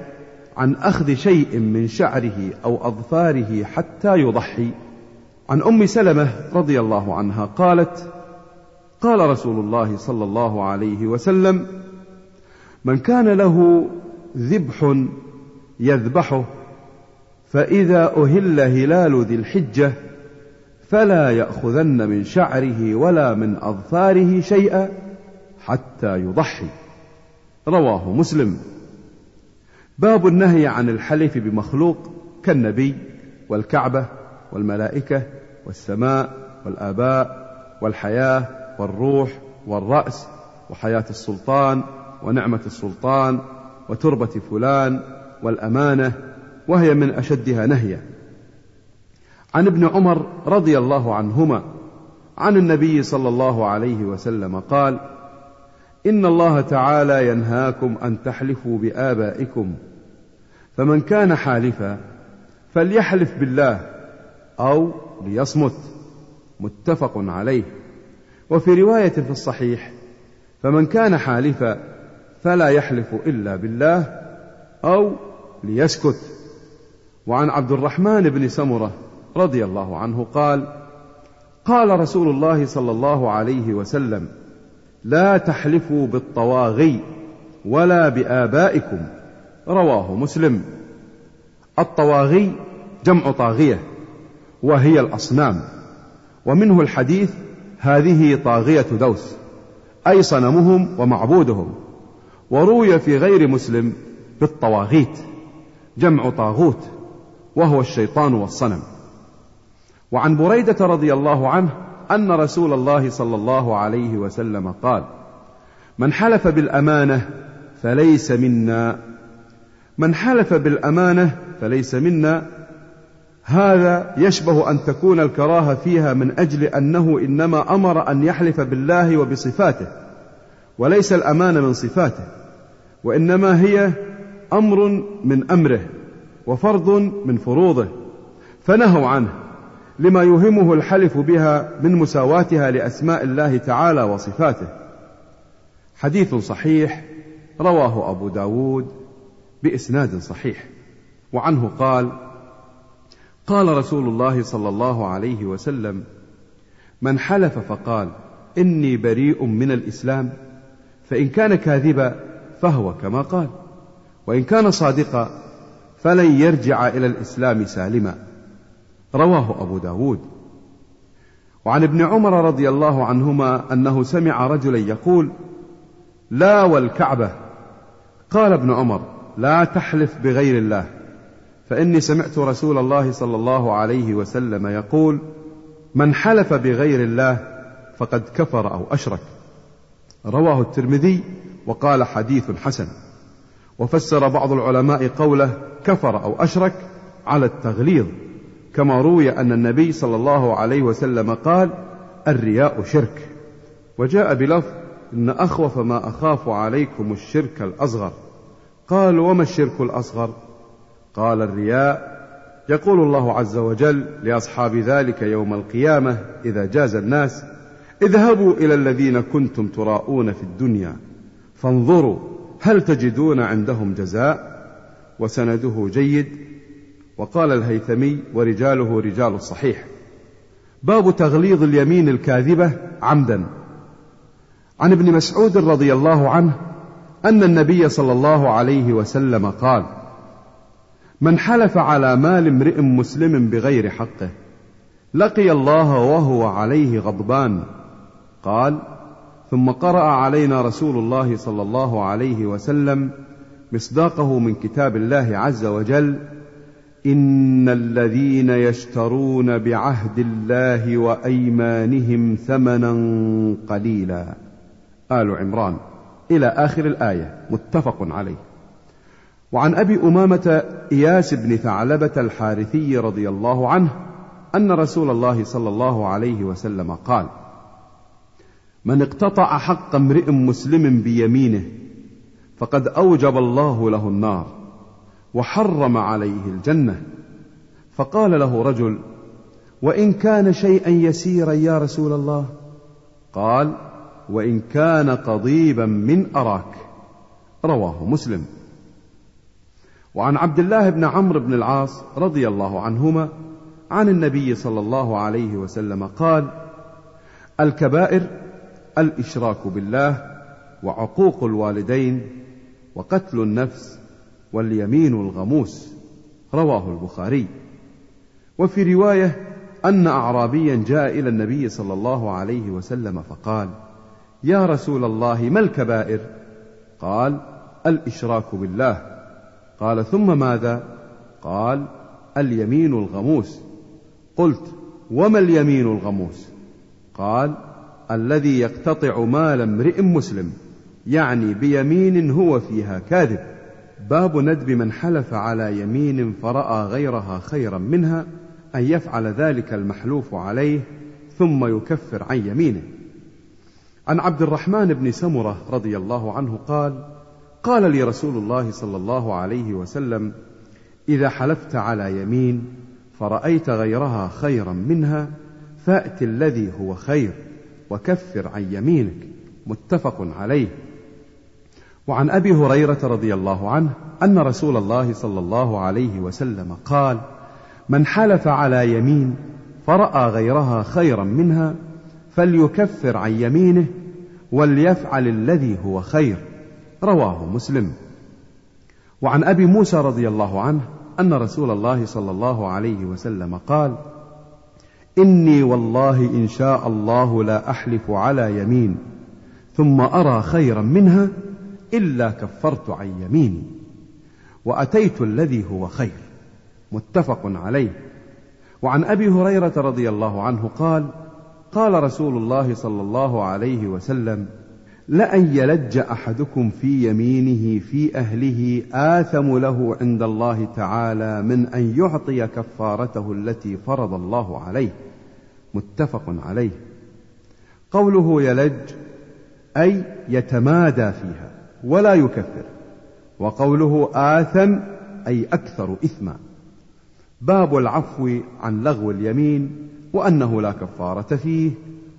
عن أخذ شيء من شعره أو أظفاره حتى يضحي. عن أم سلمة رضي الله عنها قالت قال رسول الله صلى الله عليه وسلم من كان له ذبح يذبحه فإذا أهل هلال ذي الحجة فلا يأخذن من شعره ولا من أظفاره شيئا حتى يضحي. رواه مسلم. باب النهي عن الحلف بمخلوق كالنبي والكعبة والملائكة والسماء والآباء والحياة والروح والرأس وحياة السلطان ونعمة السلطان وتربة فلان والأمانة وهي من أشدها نهيا عن ابن عمر رضي الله عنهما عن النبي صلى الله عليه وسلم قال إن الله تعالى ينهاكم أن تحلفوا بآبائكم فمن كان حالفا فليحلف بالله أو ليصمت. متفق عليه. وفي رواية في الصحيح فمن كان حالفا فلا يحلف إلا بالله أو ليسكت. وعن عبد الرحمن بن سمرة رضي الله عنه قال قال رسول الله صلى الله عليه وسلم لا تحلفوا بالطواغي ولا بآبائكم. رواه مسلم. الطواغي جمع طاغية. وهي الأصنام. ومنه الحديث هذه طاغية دوس أي صنمهم ومعبودهم وروي في غير مسلم بالطواغيت جمع طاغوت وهو الشيطان والصنم. وعن بريدة رضي الله عنه أن رسول الله صلى الله عليه وسلم قال من حلف بالأمانة فليس منا من حلف بالأمانة فليس منا هذا يشبه أن تكون الكراهة فيها من أجل أنه إنما أمر أن يحلف بالله وبصفاته وليس الأمانة من صفاته وإنما هي أمر من أمره وفرض من فروضه فنهوا عنه لما يهمه الحلف بها من مساواتها لأسماء الله تعالى وصفاته. حديث صحيح رواه أبو داود بإسناد صحيح وعنه قال قال رسول الله صلى الله عليه وسلم من حلف فقال إني بريء من الإسلام فإن كان كاذبا فهو كما قال وإن كان صادقا فلن يرجع إلى الإسلام سالما رواه أبو داود. وعن ابن عمر رضي الله عنهما أنه سمع رجلا يقول لا والكعبة. قال ابن عمر لا تحلف بغير الله. فإني سمعت رسول الله صلى الله عليه وسلم يقول من حلف بغير الله فقد كفر أو أشرك. رواه الترمذي وقال حديث حسن. وفسر بعض العلماء قوله كفر أو أشرك على التغليظ كما روي أن النبي صلى الله عليه وسلم قال الرياء شرك. وجاء بلفظ إن أخوف ما أخاف عليكم الشرك الأصغر. قال وما الشرك الأصغر؟ قال الرياء يقول الله عز وجل لأصحاب ذلك يوم القيامة إذا جاز الناس اذهبوا إلى الذين كنتم تراءون في الدنيا فانظروا هل تجدون عندهم جزاء؟ وسنده جيد وقال الهيثمي ورجاله رجال الصحيح باب تغليظ اليمين الكاذبة عمدا. عن ابن مسعود رضي الله عنه أن النبي صلى الله عليه وسلم قال من حلف على مال امرئ مسلم بغير حقه لقي الله وهو عليه غضبان. قال ثم قرأ علينا رسول الله صلى الله عليه وسلم مصداقه من كتاب الله عز وجل إن الذين يشترون بعهد الله وأيمانهم ثمنا قليلا آل عمران إلى آخر الآية متفق عليه. وعن أبي أمامة إياس بن ثعلبة الحارثي رضي الله عنه أن رسول الله صلى الله عليه وسلم قال من اقتطع حق امرئ مسلم بيمينه فقد أوجب الله له النار وحرم عليه الجنة. فقال له رجل وإن كان شيئا يسيرا يا رسول الله؟ قال وإن كان قضيبا من أراك. رواه مسلم. وعن عبد الله بن عمرو بن العاص رضي الله عنهما عن النبي صلى الله عليه وسلم قال الكبائر الإشراك بالله وعقوق الوالدين وقتل النفس واليمين الغموس رواه البخاري. وفي رواية أن اعرابيا جاء إلى النبي صلى الله عليه وسلم فقال يا رسول الله ما الكبائر؟ قال الإشراك بالله. قال ثم ماذا؟ قال اليمين الغموس. قلت وما اليمين الغموس؟ قال الذي يقتطع مال امرئ مسلم يعني بيمين هو فيها كاذب. باب ندب من حلف على يمين فرأى غيرها خيرا منها أن يفعل ذلك المحلوف عليه ثم يكفر عن يمينه. عن عبد الرحمن بن سمرة رضي الله عنه قال قال لي رسول الله صلى الله عليه وسلم إذا حلفت على يمين فرأيت غيرها خيرا منها فأت الذي هو خير وكفر عن يمينك. متفق عليه. وعن أبي هريرة رضي الله عنه أن رسول الله صلى الله عليه وسلم قال من حلف على يمين فرأى غيرها خيرا منها فليكفر عن يمينه وليفعل الذي هو خير. رواه مسلم. وعن أبي موسى رضي الله عنه أن رسول الله صلى الله عليه وسلم قال إني والله إن شاء الله لا أحلف على يمين ثم أرى خيرا منها إلا كفرت عن يميني وأتيت الذي هو خير. متفق عليه. وعن أبي هريرة رضي الله عنه قال قال رسول الله صلى الله عليه وسلم لأن يلج أحدكم في يمينه في أهله آثم له عند الله تعالى من أن يعطي كفارته التي فرض الله عليه. متفق عليه. قوله يلج أي يتمادى فيها ولا يكفر. وقوله آثم أي أكثر إثما. باب العفو عن لغو اليمين وأنه لا كفارة فيه.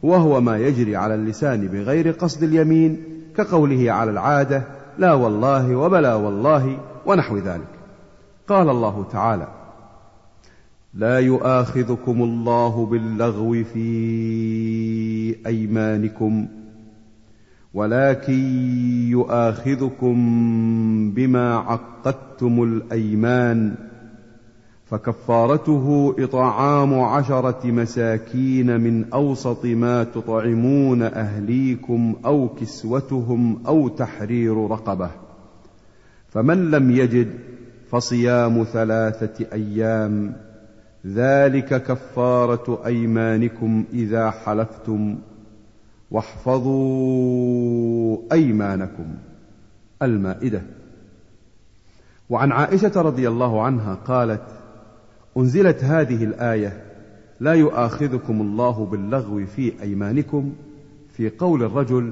وهو ما يجري على اللسان بغير قصد اليمين كقوله على العادة لا والله وبلا والله ونحو ذلك. قال الله تعالى لا يؤاخذكم الله باللغو في أيمانكم ولكن يؤاخذكم بما عقدتم الأيمان. فكفارته إطعام عشرة مساكين من أوسط ما تطعمون أهليكم أو كسوتهم أو تحرير رقبة. فمن لم يجد فصيام ثلاثة أيام ذلك كفارة أيمانكم إذا حلفتم. واحفظوا أيمانكم. المائدة. وعن عائشة رضي الله عنها قالت أنزلت هذه الآية لا يؤاخذكم الله باللغو في أيمانكم في قول الرجل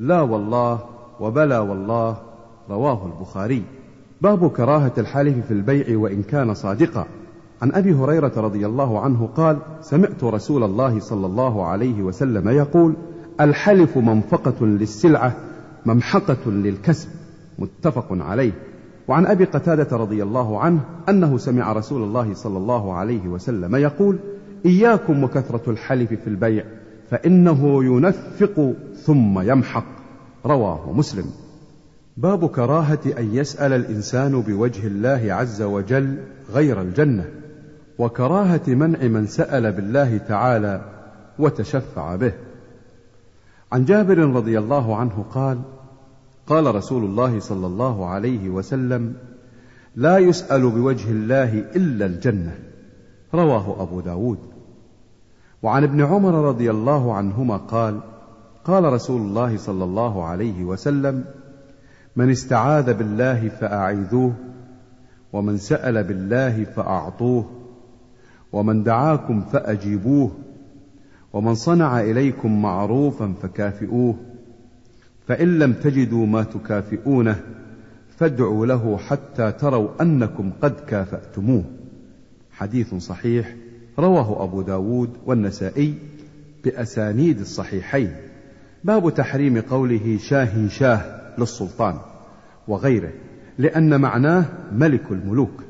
لا والله وبلا والله رواه البخاري. باب كراهة الحلف في البيع وإن كان صادقا. عن أبي هريرة رضي الله عنه قال سمعت رسول الله صلى الله عليه وسلم يقول الحلف منفقة للسلعة ممحقة للكسب. متفق عليه. وعن أبي قتادة رضي الله عنه أنه سمع رسول الله صلى الله عليه وسلم يقول إياكم وكثرة الحلف في البيع فإنه ينفق ثم يمحق. رواه مسلم. باب كراهة أن يسأل الإنسان بوجه الله عز وجل غير الجنة وكراهة منع من سأل بالله تعالى وتشفع به. عن جابر رضي الله عنه قال قال رسول الله صلى الله عليه وسلم لا يسأل بوجه الله إلا الجنة. رواه أبو داود. وعن ابن عمر رضي الله عنهما قال قال رسول الله صلى الله عليه وسلم من استعاذ بالله فأعيذوه ومن سأل بالله فأعطوه ومن دعاكم فأجيبوه ومن صنع إليكم معروفا فكافئوه. فإن لم تجدوا ما تكافئونه فادعوا له حتى تروا أنكم قد كافأتموه. حديث صحيح رواه أبو داود والنسائي بأسانيد الصحيحين. باب تحريم قوله شاه شاه للسلطان وغيره لأن معناه ملك الملوك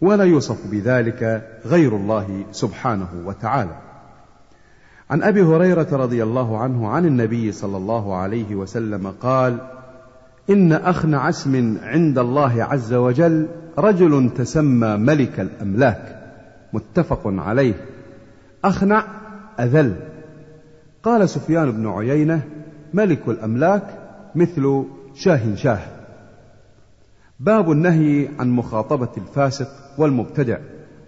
ولا يوصف بذلك غير الله سبحانه وتعالى. عن أبي هريرة رضي الله عنه عن النبي صلى الله عليه وسلم قال إن اخنع اسم عند الله عز وجل رجل تسمى ملك الأملاك متفق عليه. اخنع أذل. قال سفيان بن عيينة ملك الأملاك مثل شاه شاه. باب النهي عن مخاطبة الفاسق والمبتدع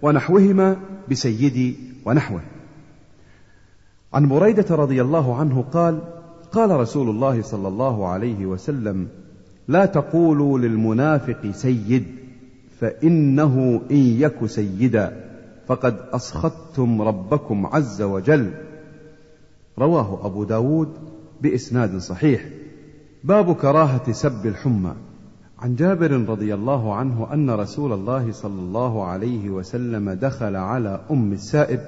ونحوهما بسيدي ونحوه. عن بريدة رضي الله عنه قال قال رسول الله صلى الله عليه وسلم لا تقولوا للمنافق سيد فإنه إن يك سيدا فقد أسخطتم ربكم عز وجل. رواه أبو داود بإسناد صحيح. باب كراهة سب الحمى. عن جابر رضي الله عنه أن رسول الله صلى الله عليه وسلم دخل على أم السائب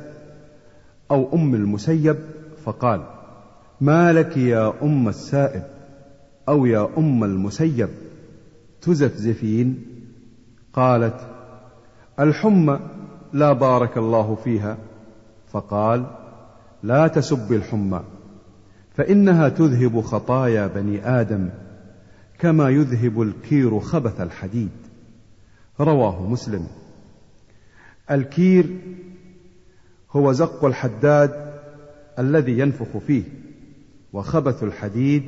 أو أم المسيب فقال ما لك يا أم السائب أو يا أم المسيب؟ تزفزفين. قالت الحمى لا بارك الله فيها. فقال لا تسب الحمى فإنها تذهب خطايا بني آدم كما يذهب الكير خبث الحديد. رواه مسلم. الكير هو زق الحداد الذي ينفخ فيه وخبث الحديد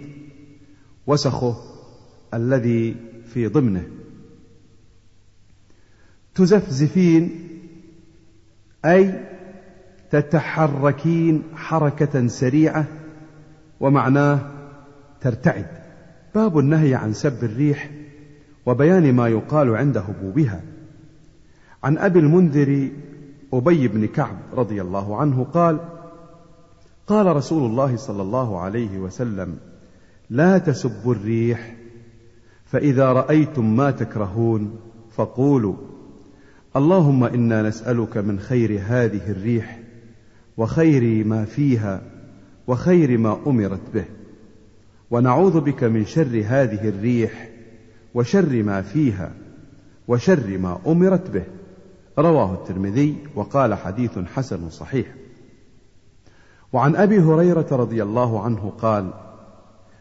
وسخه الذي في ضمنه. تزفزفين أي تتحركين حركة سريعة ومعناه ترتعد. باب النهي عن سب الريح وبيان ما يقال عند هبوبها عن أبي المنذر أبي بن كعب رضي الله عنه قال قال رسول الله صلى الله عليه وسلم لا تسبوا الريح فإذا رأيتم ما تكرهون فقولوا اللهم إنا نسألك من خير هذه الريح وخير ما فيها وخير ما أمرت به ونعوذ بك من شر هذه الريح وشر ما فيها وشر ما أمرت به. رواه الترمذي وقال حديث حسن صحيح. وعن أبي هريرة رضي الله عنه قال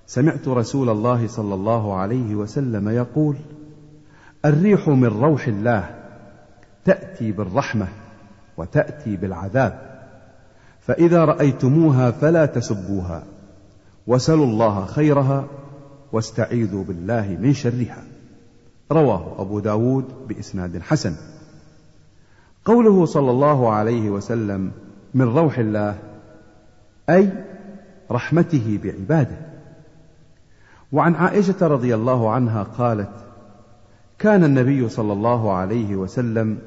سمعت رسول الله صلى الله عليه وسلم يقول الريح من روح الله تأتي بالرحمة وتأتي بالعذاب فإذا رأيتموها فلا تسبوها وسلوا الله خيرها واستعيذوا بالله من شرها. رواه أبو داود بإسناد حسن. قوله صلى الله عليه وسلم من روح الله أي رحمته بعباده. وعن عائشة رضي الله عنها قالت كان النبي صلى الله عليه وسلم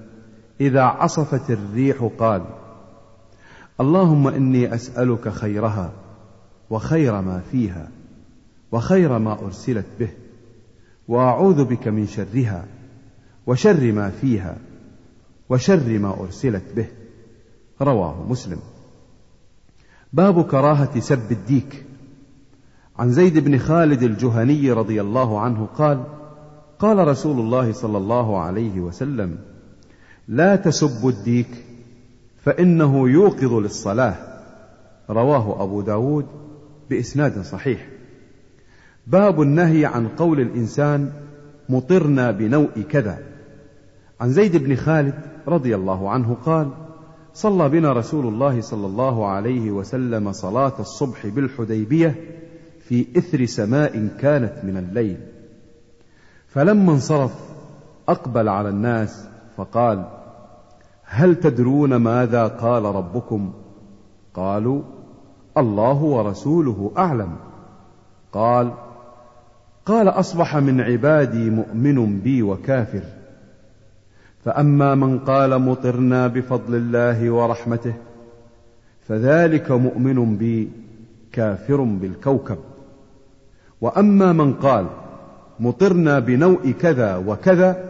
إذا عصفت الريح قال اللهم إني أسألك خيرها وخير ما فيها وخير ما أرسلت به وأعوذ بك من شرها وشر ما فيها. وشر ما أرسلت به. رواه مسلم. باب كراهة سب الديك. عن زيد بن خالد الجهني رضي الله عنه قال قال رسول الله صلى الله عليه وسلم لا تسبوا الديك فإنه يوقظ للصلاة. رواه أبو داود بإسناد صحيح. باب النهي عن قول الإنسان مطرنا بنوء كذا. عن زيد بن خالد رضي الله عنه قال صلى بنا رسول الله صلى الله عليه وسلم صلاة الصبح بالحديبية في إثر سماء كانت من الليل. فلما انصرف أقبل على الناس فقال هل تدرون ماذا قال ربكم؟ قالوا الله ورسوله أعلم. قال قال أصبح من عبادي مؤمن بي وكافر. فأما من قال مطرنا بفضل الله ورحمته فذلك مؤمن بي كافر بالكوكب. وأما من قال مطرنا بنوء كذا وكذا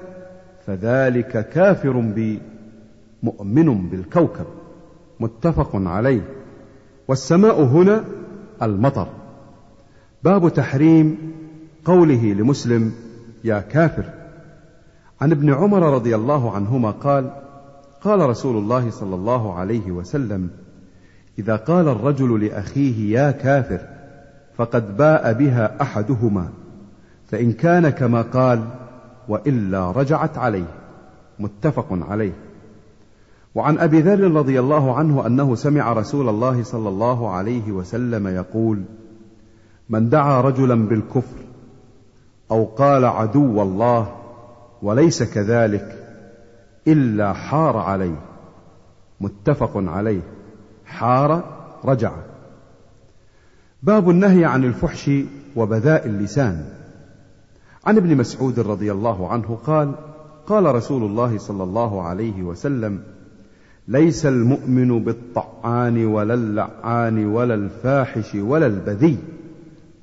فذلك كافر بي مؤمن بالكوكب. متفق عليه. والسماء هنا المطر. باب تحريم قوله لمسلم يا كافر عن ابن عمر رضي الله عنهما قال قال رسول الله صلى الله عليه وسلم إذا قال الرجل لأخيه يا كافر فقد باء بها أحدهما فإن كان كما قال وإلا رجعت عليه. متفق عليه. وعن أبي ذر رضي الله عنه أنه سمع رسول الله صلى الله عليه وسلم يقول من دعا رجلا بالكفر أو قال عدو الله وليس كذلك إلا حار عليه متفق عليه حار رجع. باب النهي عن الفحش وبذاء اللسان. عن ابن مسعود رضي الله عنه قال قال رسول الله صلى الله عليه وسلم ليس المؤمن بالطعان ولا اللعان ولا الفاحش ولا البذي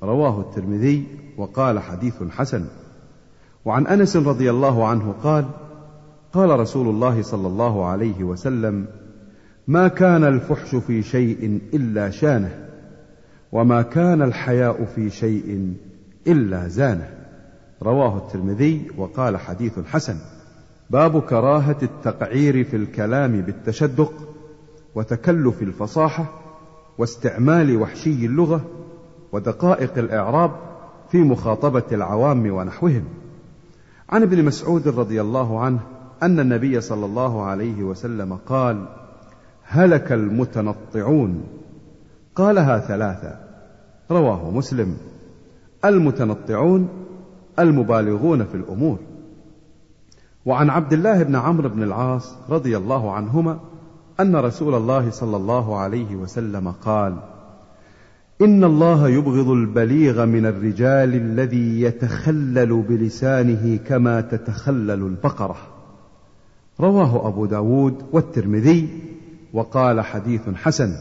رواه الترمذي وقال حديث حسن. وعن أنس رضي الله عنه قال قال رسول الله صلى الله عليه وسلم ما كان الفحش في شيء إلا شانه وما كان الحياء في شيء إلا زانه. رواه الترمذي وقال حديث حسن باب كراهة التقعير في الكلام بالتشدق وتكلف الفصاحة واستعمال وحشي اللغة ودقائق الإعراب في مخاطبة العوام ونحوهم. عن ابن مسعود رضي الله عنه أن النبي صلى الله عليه وسلم قال هلك المتنطعون. قالها ثلاثة. رواه مسلم. المتنطعون المبالغون في الأمور. وعن عبد الله بن عمرو بن العاص رضي الله عنهما أن رسول الله صلى الله عليه وسلم قال إن الله يبغض البليغ من الرجال الذي يتخلل بلسانه كما تتخلل البقرة. رواه أبو داود والترمذي وقال حديث حسن.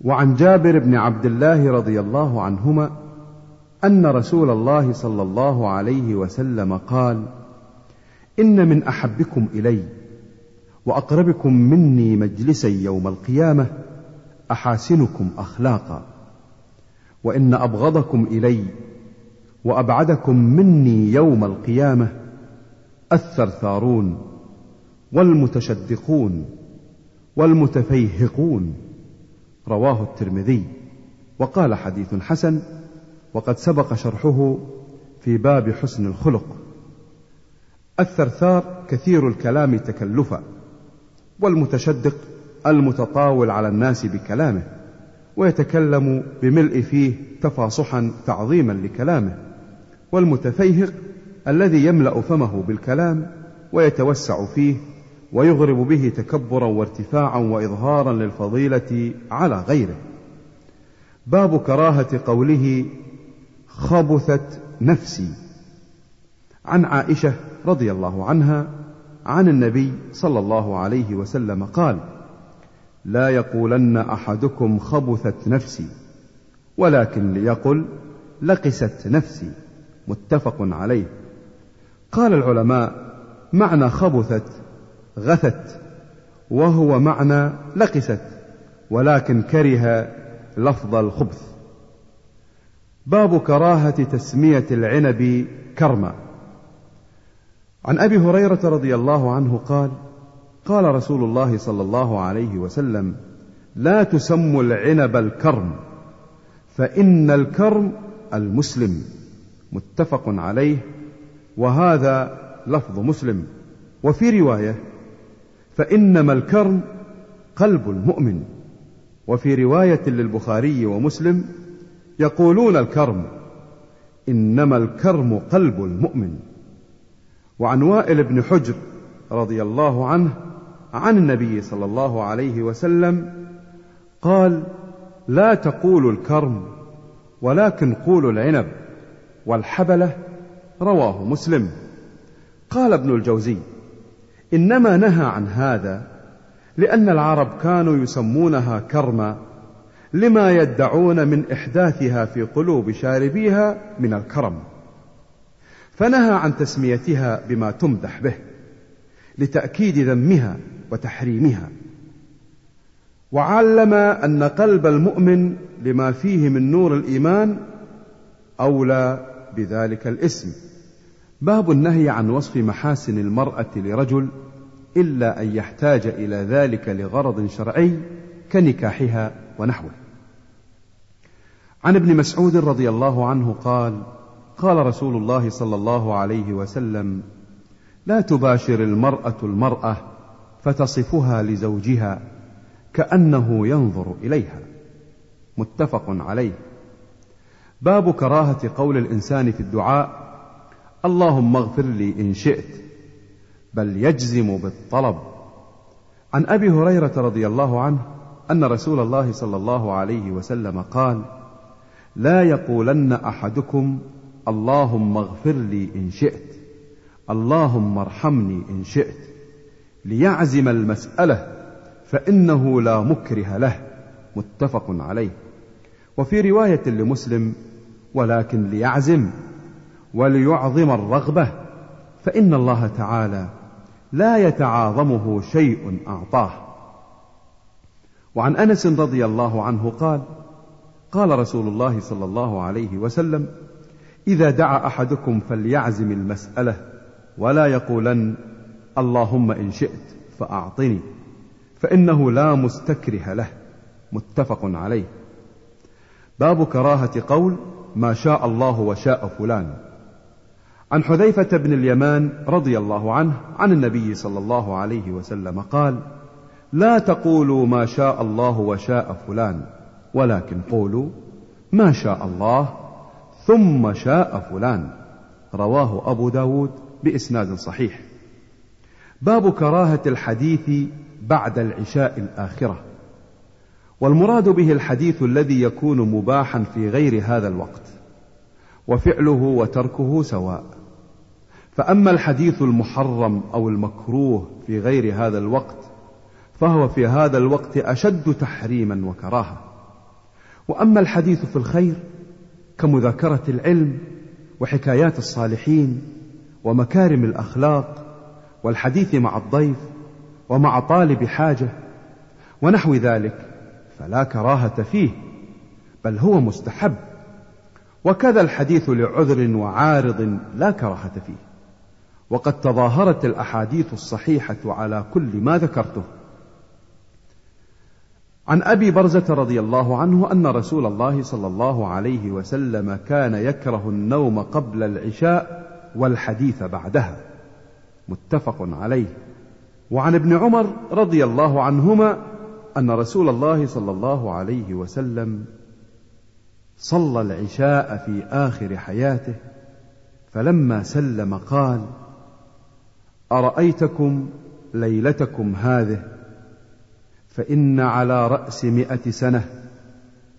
وعن جابر بن عبد الله رضي الله عنهما أن رسول الله صلى الله عليه وسلم قال إن من أحبكم إلي وأقربكم مني مجلسا يوم القيامة أحاسنكم أخلاقا. وإن أبغضكم إلي وأبعدكم مني يوم القيامة الثرثارون والمتشدقون والمتفيهقون. رواه الترمذي وقال حديث حسن وقد سبق شرحه في باب حسن الخلق. الثرثار كثير الكلام تكلفا والمتشدق المتطاول على الناس بكلامه. ويتكلم بملء فيه تفاصحا تعظيما لكلامه والمتفيهق الذي يملأ فمه بالكلام ويتوسع فيه ويغرب به تكبرا وارتفاعا واظهارا للفضيلة على غيره. باب كراهة قوله خبثت نفسي. عن عائشة رضي الله عنها عن النبي صلى الله عليه وسلم قال لا يقولن أحدكم خبثت نفسي ولكن ليقل لقست نفسي متفق عليه. قال العلماء معنى خبثت غثت وهو معنى لقست ولكن كره لفظ الخبث. باب كراهة تسمية العنب كرما. عن أبي هريرة رضي الله عنه قال قال رسول الله صلى الله عليه وسلم لا تسموا العنب الكرم فإن الكرم المسلم. متفق عليه وهذا لفظ مسلم. وفي رواية فإنما الكرم قلب المؤمن. وفي رواية للبخاري ومسلم يقولون الكرم إنما الكرم قلب المؤمن. وعن وائل بن حجر رضي الله عنه عن النبي صلى الله عليه وسلم قال لا تقولوا الكرم ولكن قولوا العنب والحبلة رواه مسلم. قال ابن الجوزي إنما نهى عن هذا لأن العرب كانوا يسمونها كرما لما يدعون من إحداثها في قلوب شاربيها من الكرم فنهى عن تسميتها بما تمدح به لتأكيد ذمها وتحريمها. وعلم أن قلب المؤمن لما فيه من نور الإيمان أولى بذلك الاسم. باب النهي عن وصف محاسن المرأة لرجل إلا أن يحتاج إلى ذلك لغرض شرعي كنكاحها ونحوه. عن ابن مسعود رضي الله عنه قال قال رسول الله صلى الله عليه وسلم لا تباشر المرأة المرأة فتصفها لزوجها كأنه ينظر إليها. متفق عليه. باب كراهة قول الإنسان في الدعاء اللهم اغفر لي إن شئت بل يجزم بالطلب. عن أبي هريرة رضي الله عنه أن رسول الله صلى الله عليه وسلم قال لا يقولن أحدكم اللهم اغفر لي إن شئت اللهم ارحمني إن شئت. ليعزم المسألة فإنه لا مكره له متفق عليه. وفي رواية لمسلم ولكن ليعزم وليعظم الرغبة فإن الله تعالى لا يتعاظمه شيء أعطاه. وعن أنس رضي الله عنه قال قال رسول الله صلى الله عليه وسلم إذا دعا أحدكم فليعزم المسألة ولا يقولن اللهم إن شئت فأعطني فإنه لا مستكره له متفق عليه. باب كراهة قول ما شاء الله وشاء فلان. عن حذيفة بن اليمان رضي الله عنه عن النبي صلى الله عليه وسلم قال لا تقولوا ما شاء الله وشاء فلان ولكن قولوا ما شاء الله ثم شاء فلان. رواه أبو داود بإسناد صحيح. باب كراهة الحديث بعد العشاء الآخرة. والمراد به الحديث الذي يكون مباحا في غير هذا الوقت وفعله وتركه سواء. فأما الحديث المحرم أو المكروه في غير هذا الوقت فهو في هذا الوقت أشد تحريما وكراهة. وأما الحديث في الخير كمذاكرة العلم وحكايات الصالحين ومكارم الأخلاق والحديث مع الضيف ومع طالب حاجة ونحو ذلك فلا كراهة فيه بل هو مستحب. وكذا الحديث لعذر وعارض لا كراهة فيه. وقد تظاهرت الأحاديث الصحيحة على كل ما ذكرته. عن أبي برزة رضي الله عنه أن رسول الله صلى الله عليه وسلم كان يكره النوم قبل العشاء والحديث بعدها. متفق عليه. وعن ابن عمر رضي الله عنهما أن رسول الله صلى الله عليه وسلم صلى العشاء في آخر حياته فلما سلم قال أرأيتكم ليلتكم هذه؟ فإن على رأس مئة سنة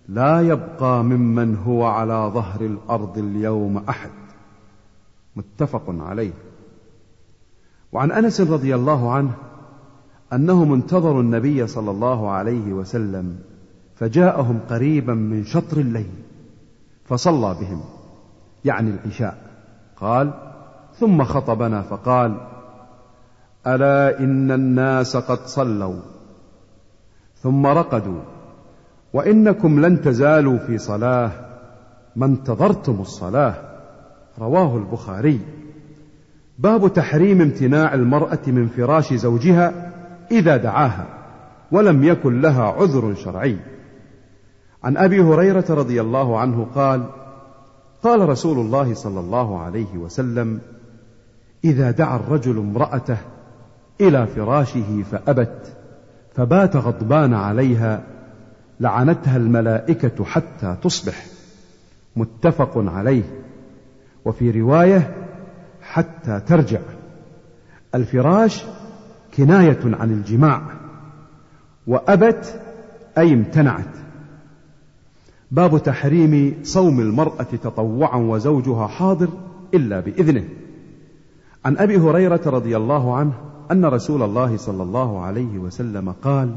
لا يبقى ممن هو على ظهر الأرض اليوم أحد. متفق عليه. وعن أنس رضي الله عنه أنهم انتظروا النبي صلى الله عليه وسلم فجاءهم قريبا من شطر الليل فصلى بهم يعني العشاء. قال ثم خطبنا فقال ألا إن الناس قد صلوا؟ ثم رقدوا وإنكم لن تزالوا في صلاة ما انتظرتم الصلاة. رواه البخاري. باب تحريم امتناع المرأة من فراش زوجها إذا دعاها ولم يكن لها عذر شرعي. عن أبي هريرة رضي الله عنه قال قال رسول الله صلى الله عليه وسلم إذا دعا الرجل امرأته إلى فراشه فأبت فبات غضبان عليها لعنتها الملائكة حتى تصبح. متفق عليه. وفي رواية حتى ترجع. الفراش كناية عن الجماع وأبت أي امتنعت. باب تحريم صوم المرأة تطوعا وزوجها حاضر إلا بإذنه. عن أبي هريرة رضي الله عنه أن رسول الله صلى الله عليه وسلم قال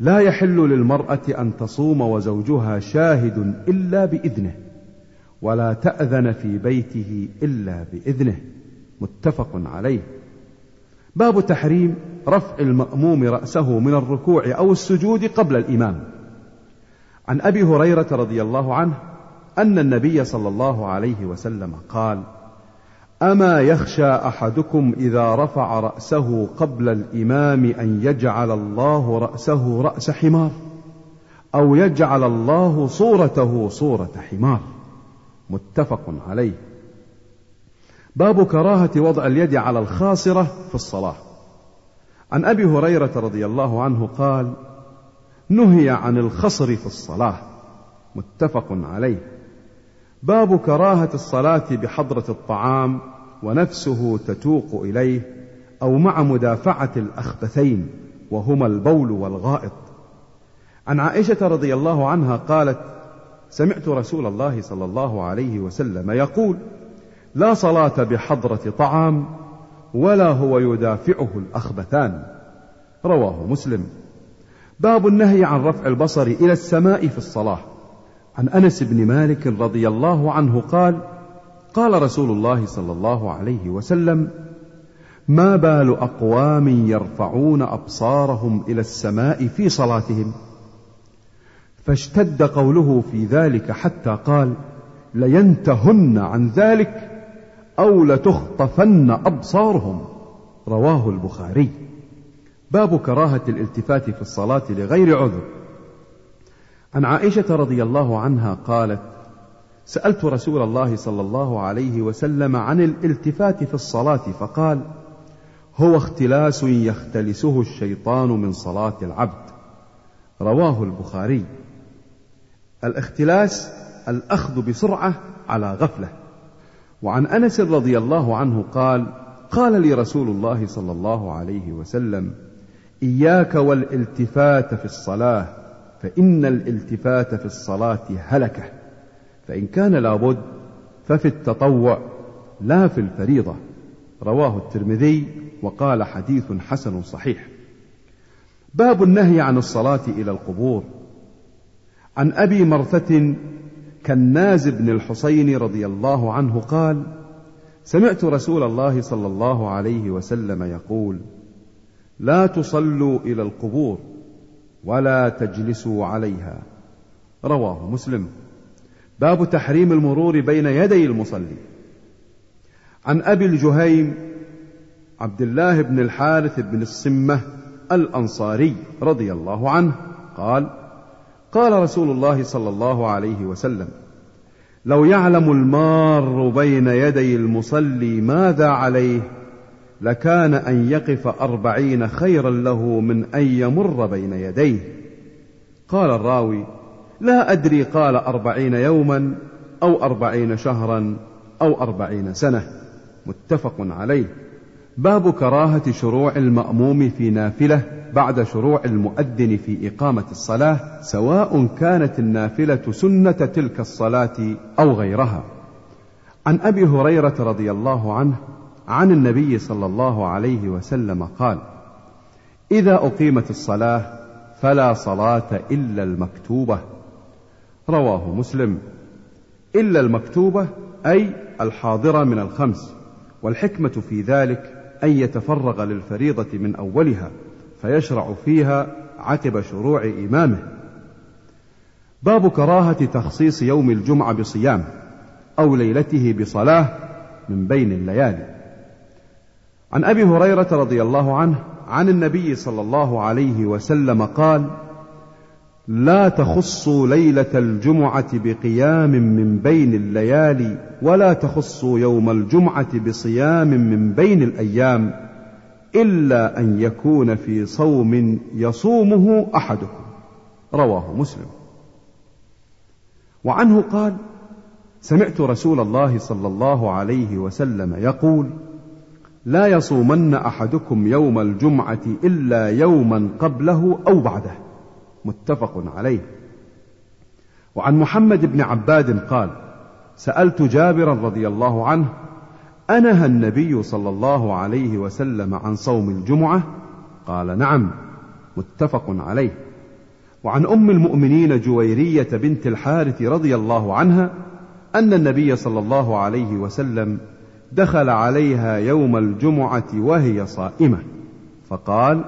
لا يحل للمرأة أن تصوم وزوجها شاهد إلا بإذنه. ولا تأذن في بيته إلا بإذنه. متفق عليه. باب تحريم رفع المأموم رأسه من الركوع أو السجود قبل الإمام. عن أبي هريرة رضي الله عنه أن النبي صلى الله عليه وسلم قال أما يخشى أحدكم إذا رفع رأسه قبل الإمام أن يجعل الله رأسه رأس حمار أو يجعل الله صورته صورة حمار. متفق عليه. باب كراهة وضع اليد على الخاصرة في الصلاة. عن أبي هريرة رضي الله عنه قال نهي عن الخصر في الصلاة. متفق عليه. باب كراهة الصلاة بحضرة الطعام ونفسه تتوق إليه أو مع مدافعة الأخبثين وهما البول والغائط. عن عائشة رضي الله عنها قالت سمعت رسول الله صلى الله عليه وسلم يقول لا صلاة بحضرة طعام ولا هو يدافعه الأخبثان. رواه مسلم. باب النهي عن رفع البصر إلى السماء في الصلاة. عن أنس بن مالك رضي الله عنه قال قال رسول الله صلى الله عليه وسلم ما بال أقوام يرفعون أبصارهم إلى السماء في صلاتهم؟ فاشتد قوله في ذلك حتى قال لينتهن عن ذلك أو لتخطفن أبصارهم. رواه البخاري. باب كراهة الالتفات في الصلاة لغير عذر. عن عائشة رضي الله عنها قالت سألت رسول الله صلى الله عليه وسلم عن الالتفات في الصلاة فقال هو اختلاس يختلسه الشيطان من صلاة العبد. رواه البخاري. الاختلاس الأخذ بسرعة على غفلة. وعن أنس رضي الله عنه قال قال لي رسول الله صلى الله عليه وسلم إياك والالتفات في الصلاة فإن الالتفات في الصلاة هلكة فإن كان لابد ففي التطوع لا في الفريضة. رواه الترمذي وقال حديث حسن صحيح. باب النهي عن الصلاة إلى القبور. عن أبي مرثة كناز بن الحصين رضي الله عنه قال سمعت رسول الله صلى الله عليه وسلم يقول لا تصلوا إلى القبور ولا تجلسوا عليها. رواه مسلم. باب تحريم المرور بين يدي المصلي. عن أبي الجهيم عبد الله بن الحارث بن الصمه الأنصاري رضي الله عنه قال قال رسول الله صلى الله عليه وسلم لو يعلم المار بين يدي المصلي ماذا عليه لكان أن يقف أربعين خيرا له من أن يمر بين يديه. قال الراوي لا أدري قال أربعين يوما أو أربعين شهرا أو أربعين سنة. متفق عليه. باب كراهة شروع المأموم في نافلة بعد شروع المؤذن في إقامة الصلاة سواء كانت النافلة سنة تلك الصلاة أو غيرها. عن أبي هريرة رضي الله عنه عن النبي صلى الله عليه وسلم قال: إذا أقيمت الصلاة فلا صلاة إلا المكتوبة. رواه مسلم. إلا المكتوبة أي الحاضرة من الخمس، والحكمة في ذلك أن يتفرغ للفريضة من أولها فيشرع فيها عقب شروع إمامه. باب كراهة تخصيص يوم الجمعة بصيام أو ليلته بصلاة من بين الليالي. عن أبي هريرة رضي الله عنه عن النبي صلى الله عليه وسلم قال لا تخصوا ليلة الجمعة بقيام من بين الليالي ولا تخصوا يوم الجمعة بصيام من بين الأيام إلا أن يكون في صوم يصومه أحدكم. رواه مسلم. وعنه قال سمعت رسول الله صلى الله عليه وسلم يقول لا يصومن أحدكم يوم الجمعة إلا يوما قبله أو بعده. متفق عليه. وعن محمد بن عباد قال سألت جابرا رضي الله عنه أنهى النبي صلى الله عليه وسلم عن صوم الجمعة؟ قال نعم متفق عليه. وعن أم المؤمنين جويرية بنت الحارث رضي الله عنها أن النبي صلى الله عليه وسلم دخل عليها يوم الجمعة وهي صائمة فقال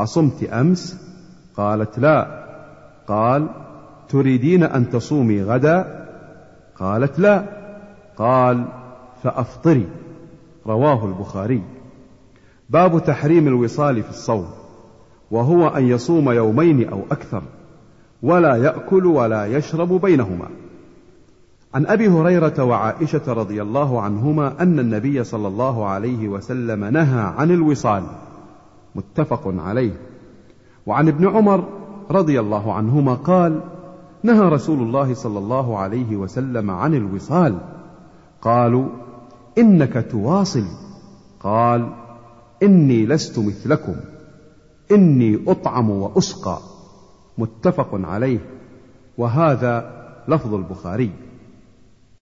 أصمت أمس؟ قالت لا. قال تريدين أن تصومي غدا؟ قالت لا. قال فأفطري. رواه البخاري. باب تحريم الوصال في الصوم وهو أن يصوم يومين أو أكثر ولا يأكل ولا يشرب بينهما. عن أبي هريرة وعائشة رضي الله عنهما أن النبي صلى الله عليه وسلم نهى عن الوصال. متفق عليه. وعن ابن عمر رضي الله عنهما قال نهى رسول الله صلى الله عليه وسلم عن الوصال. قالوا إنك تواصل. قال إني لست مثلكم. إني أطعم وأسقى. متفق عليه. وهذا لفظ البخاري.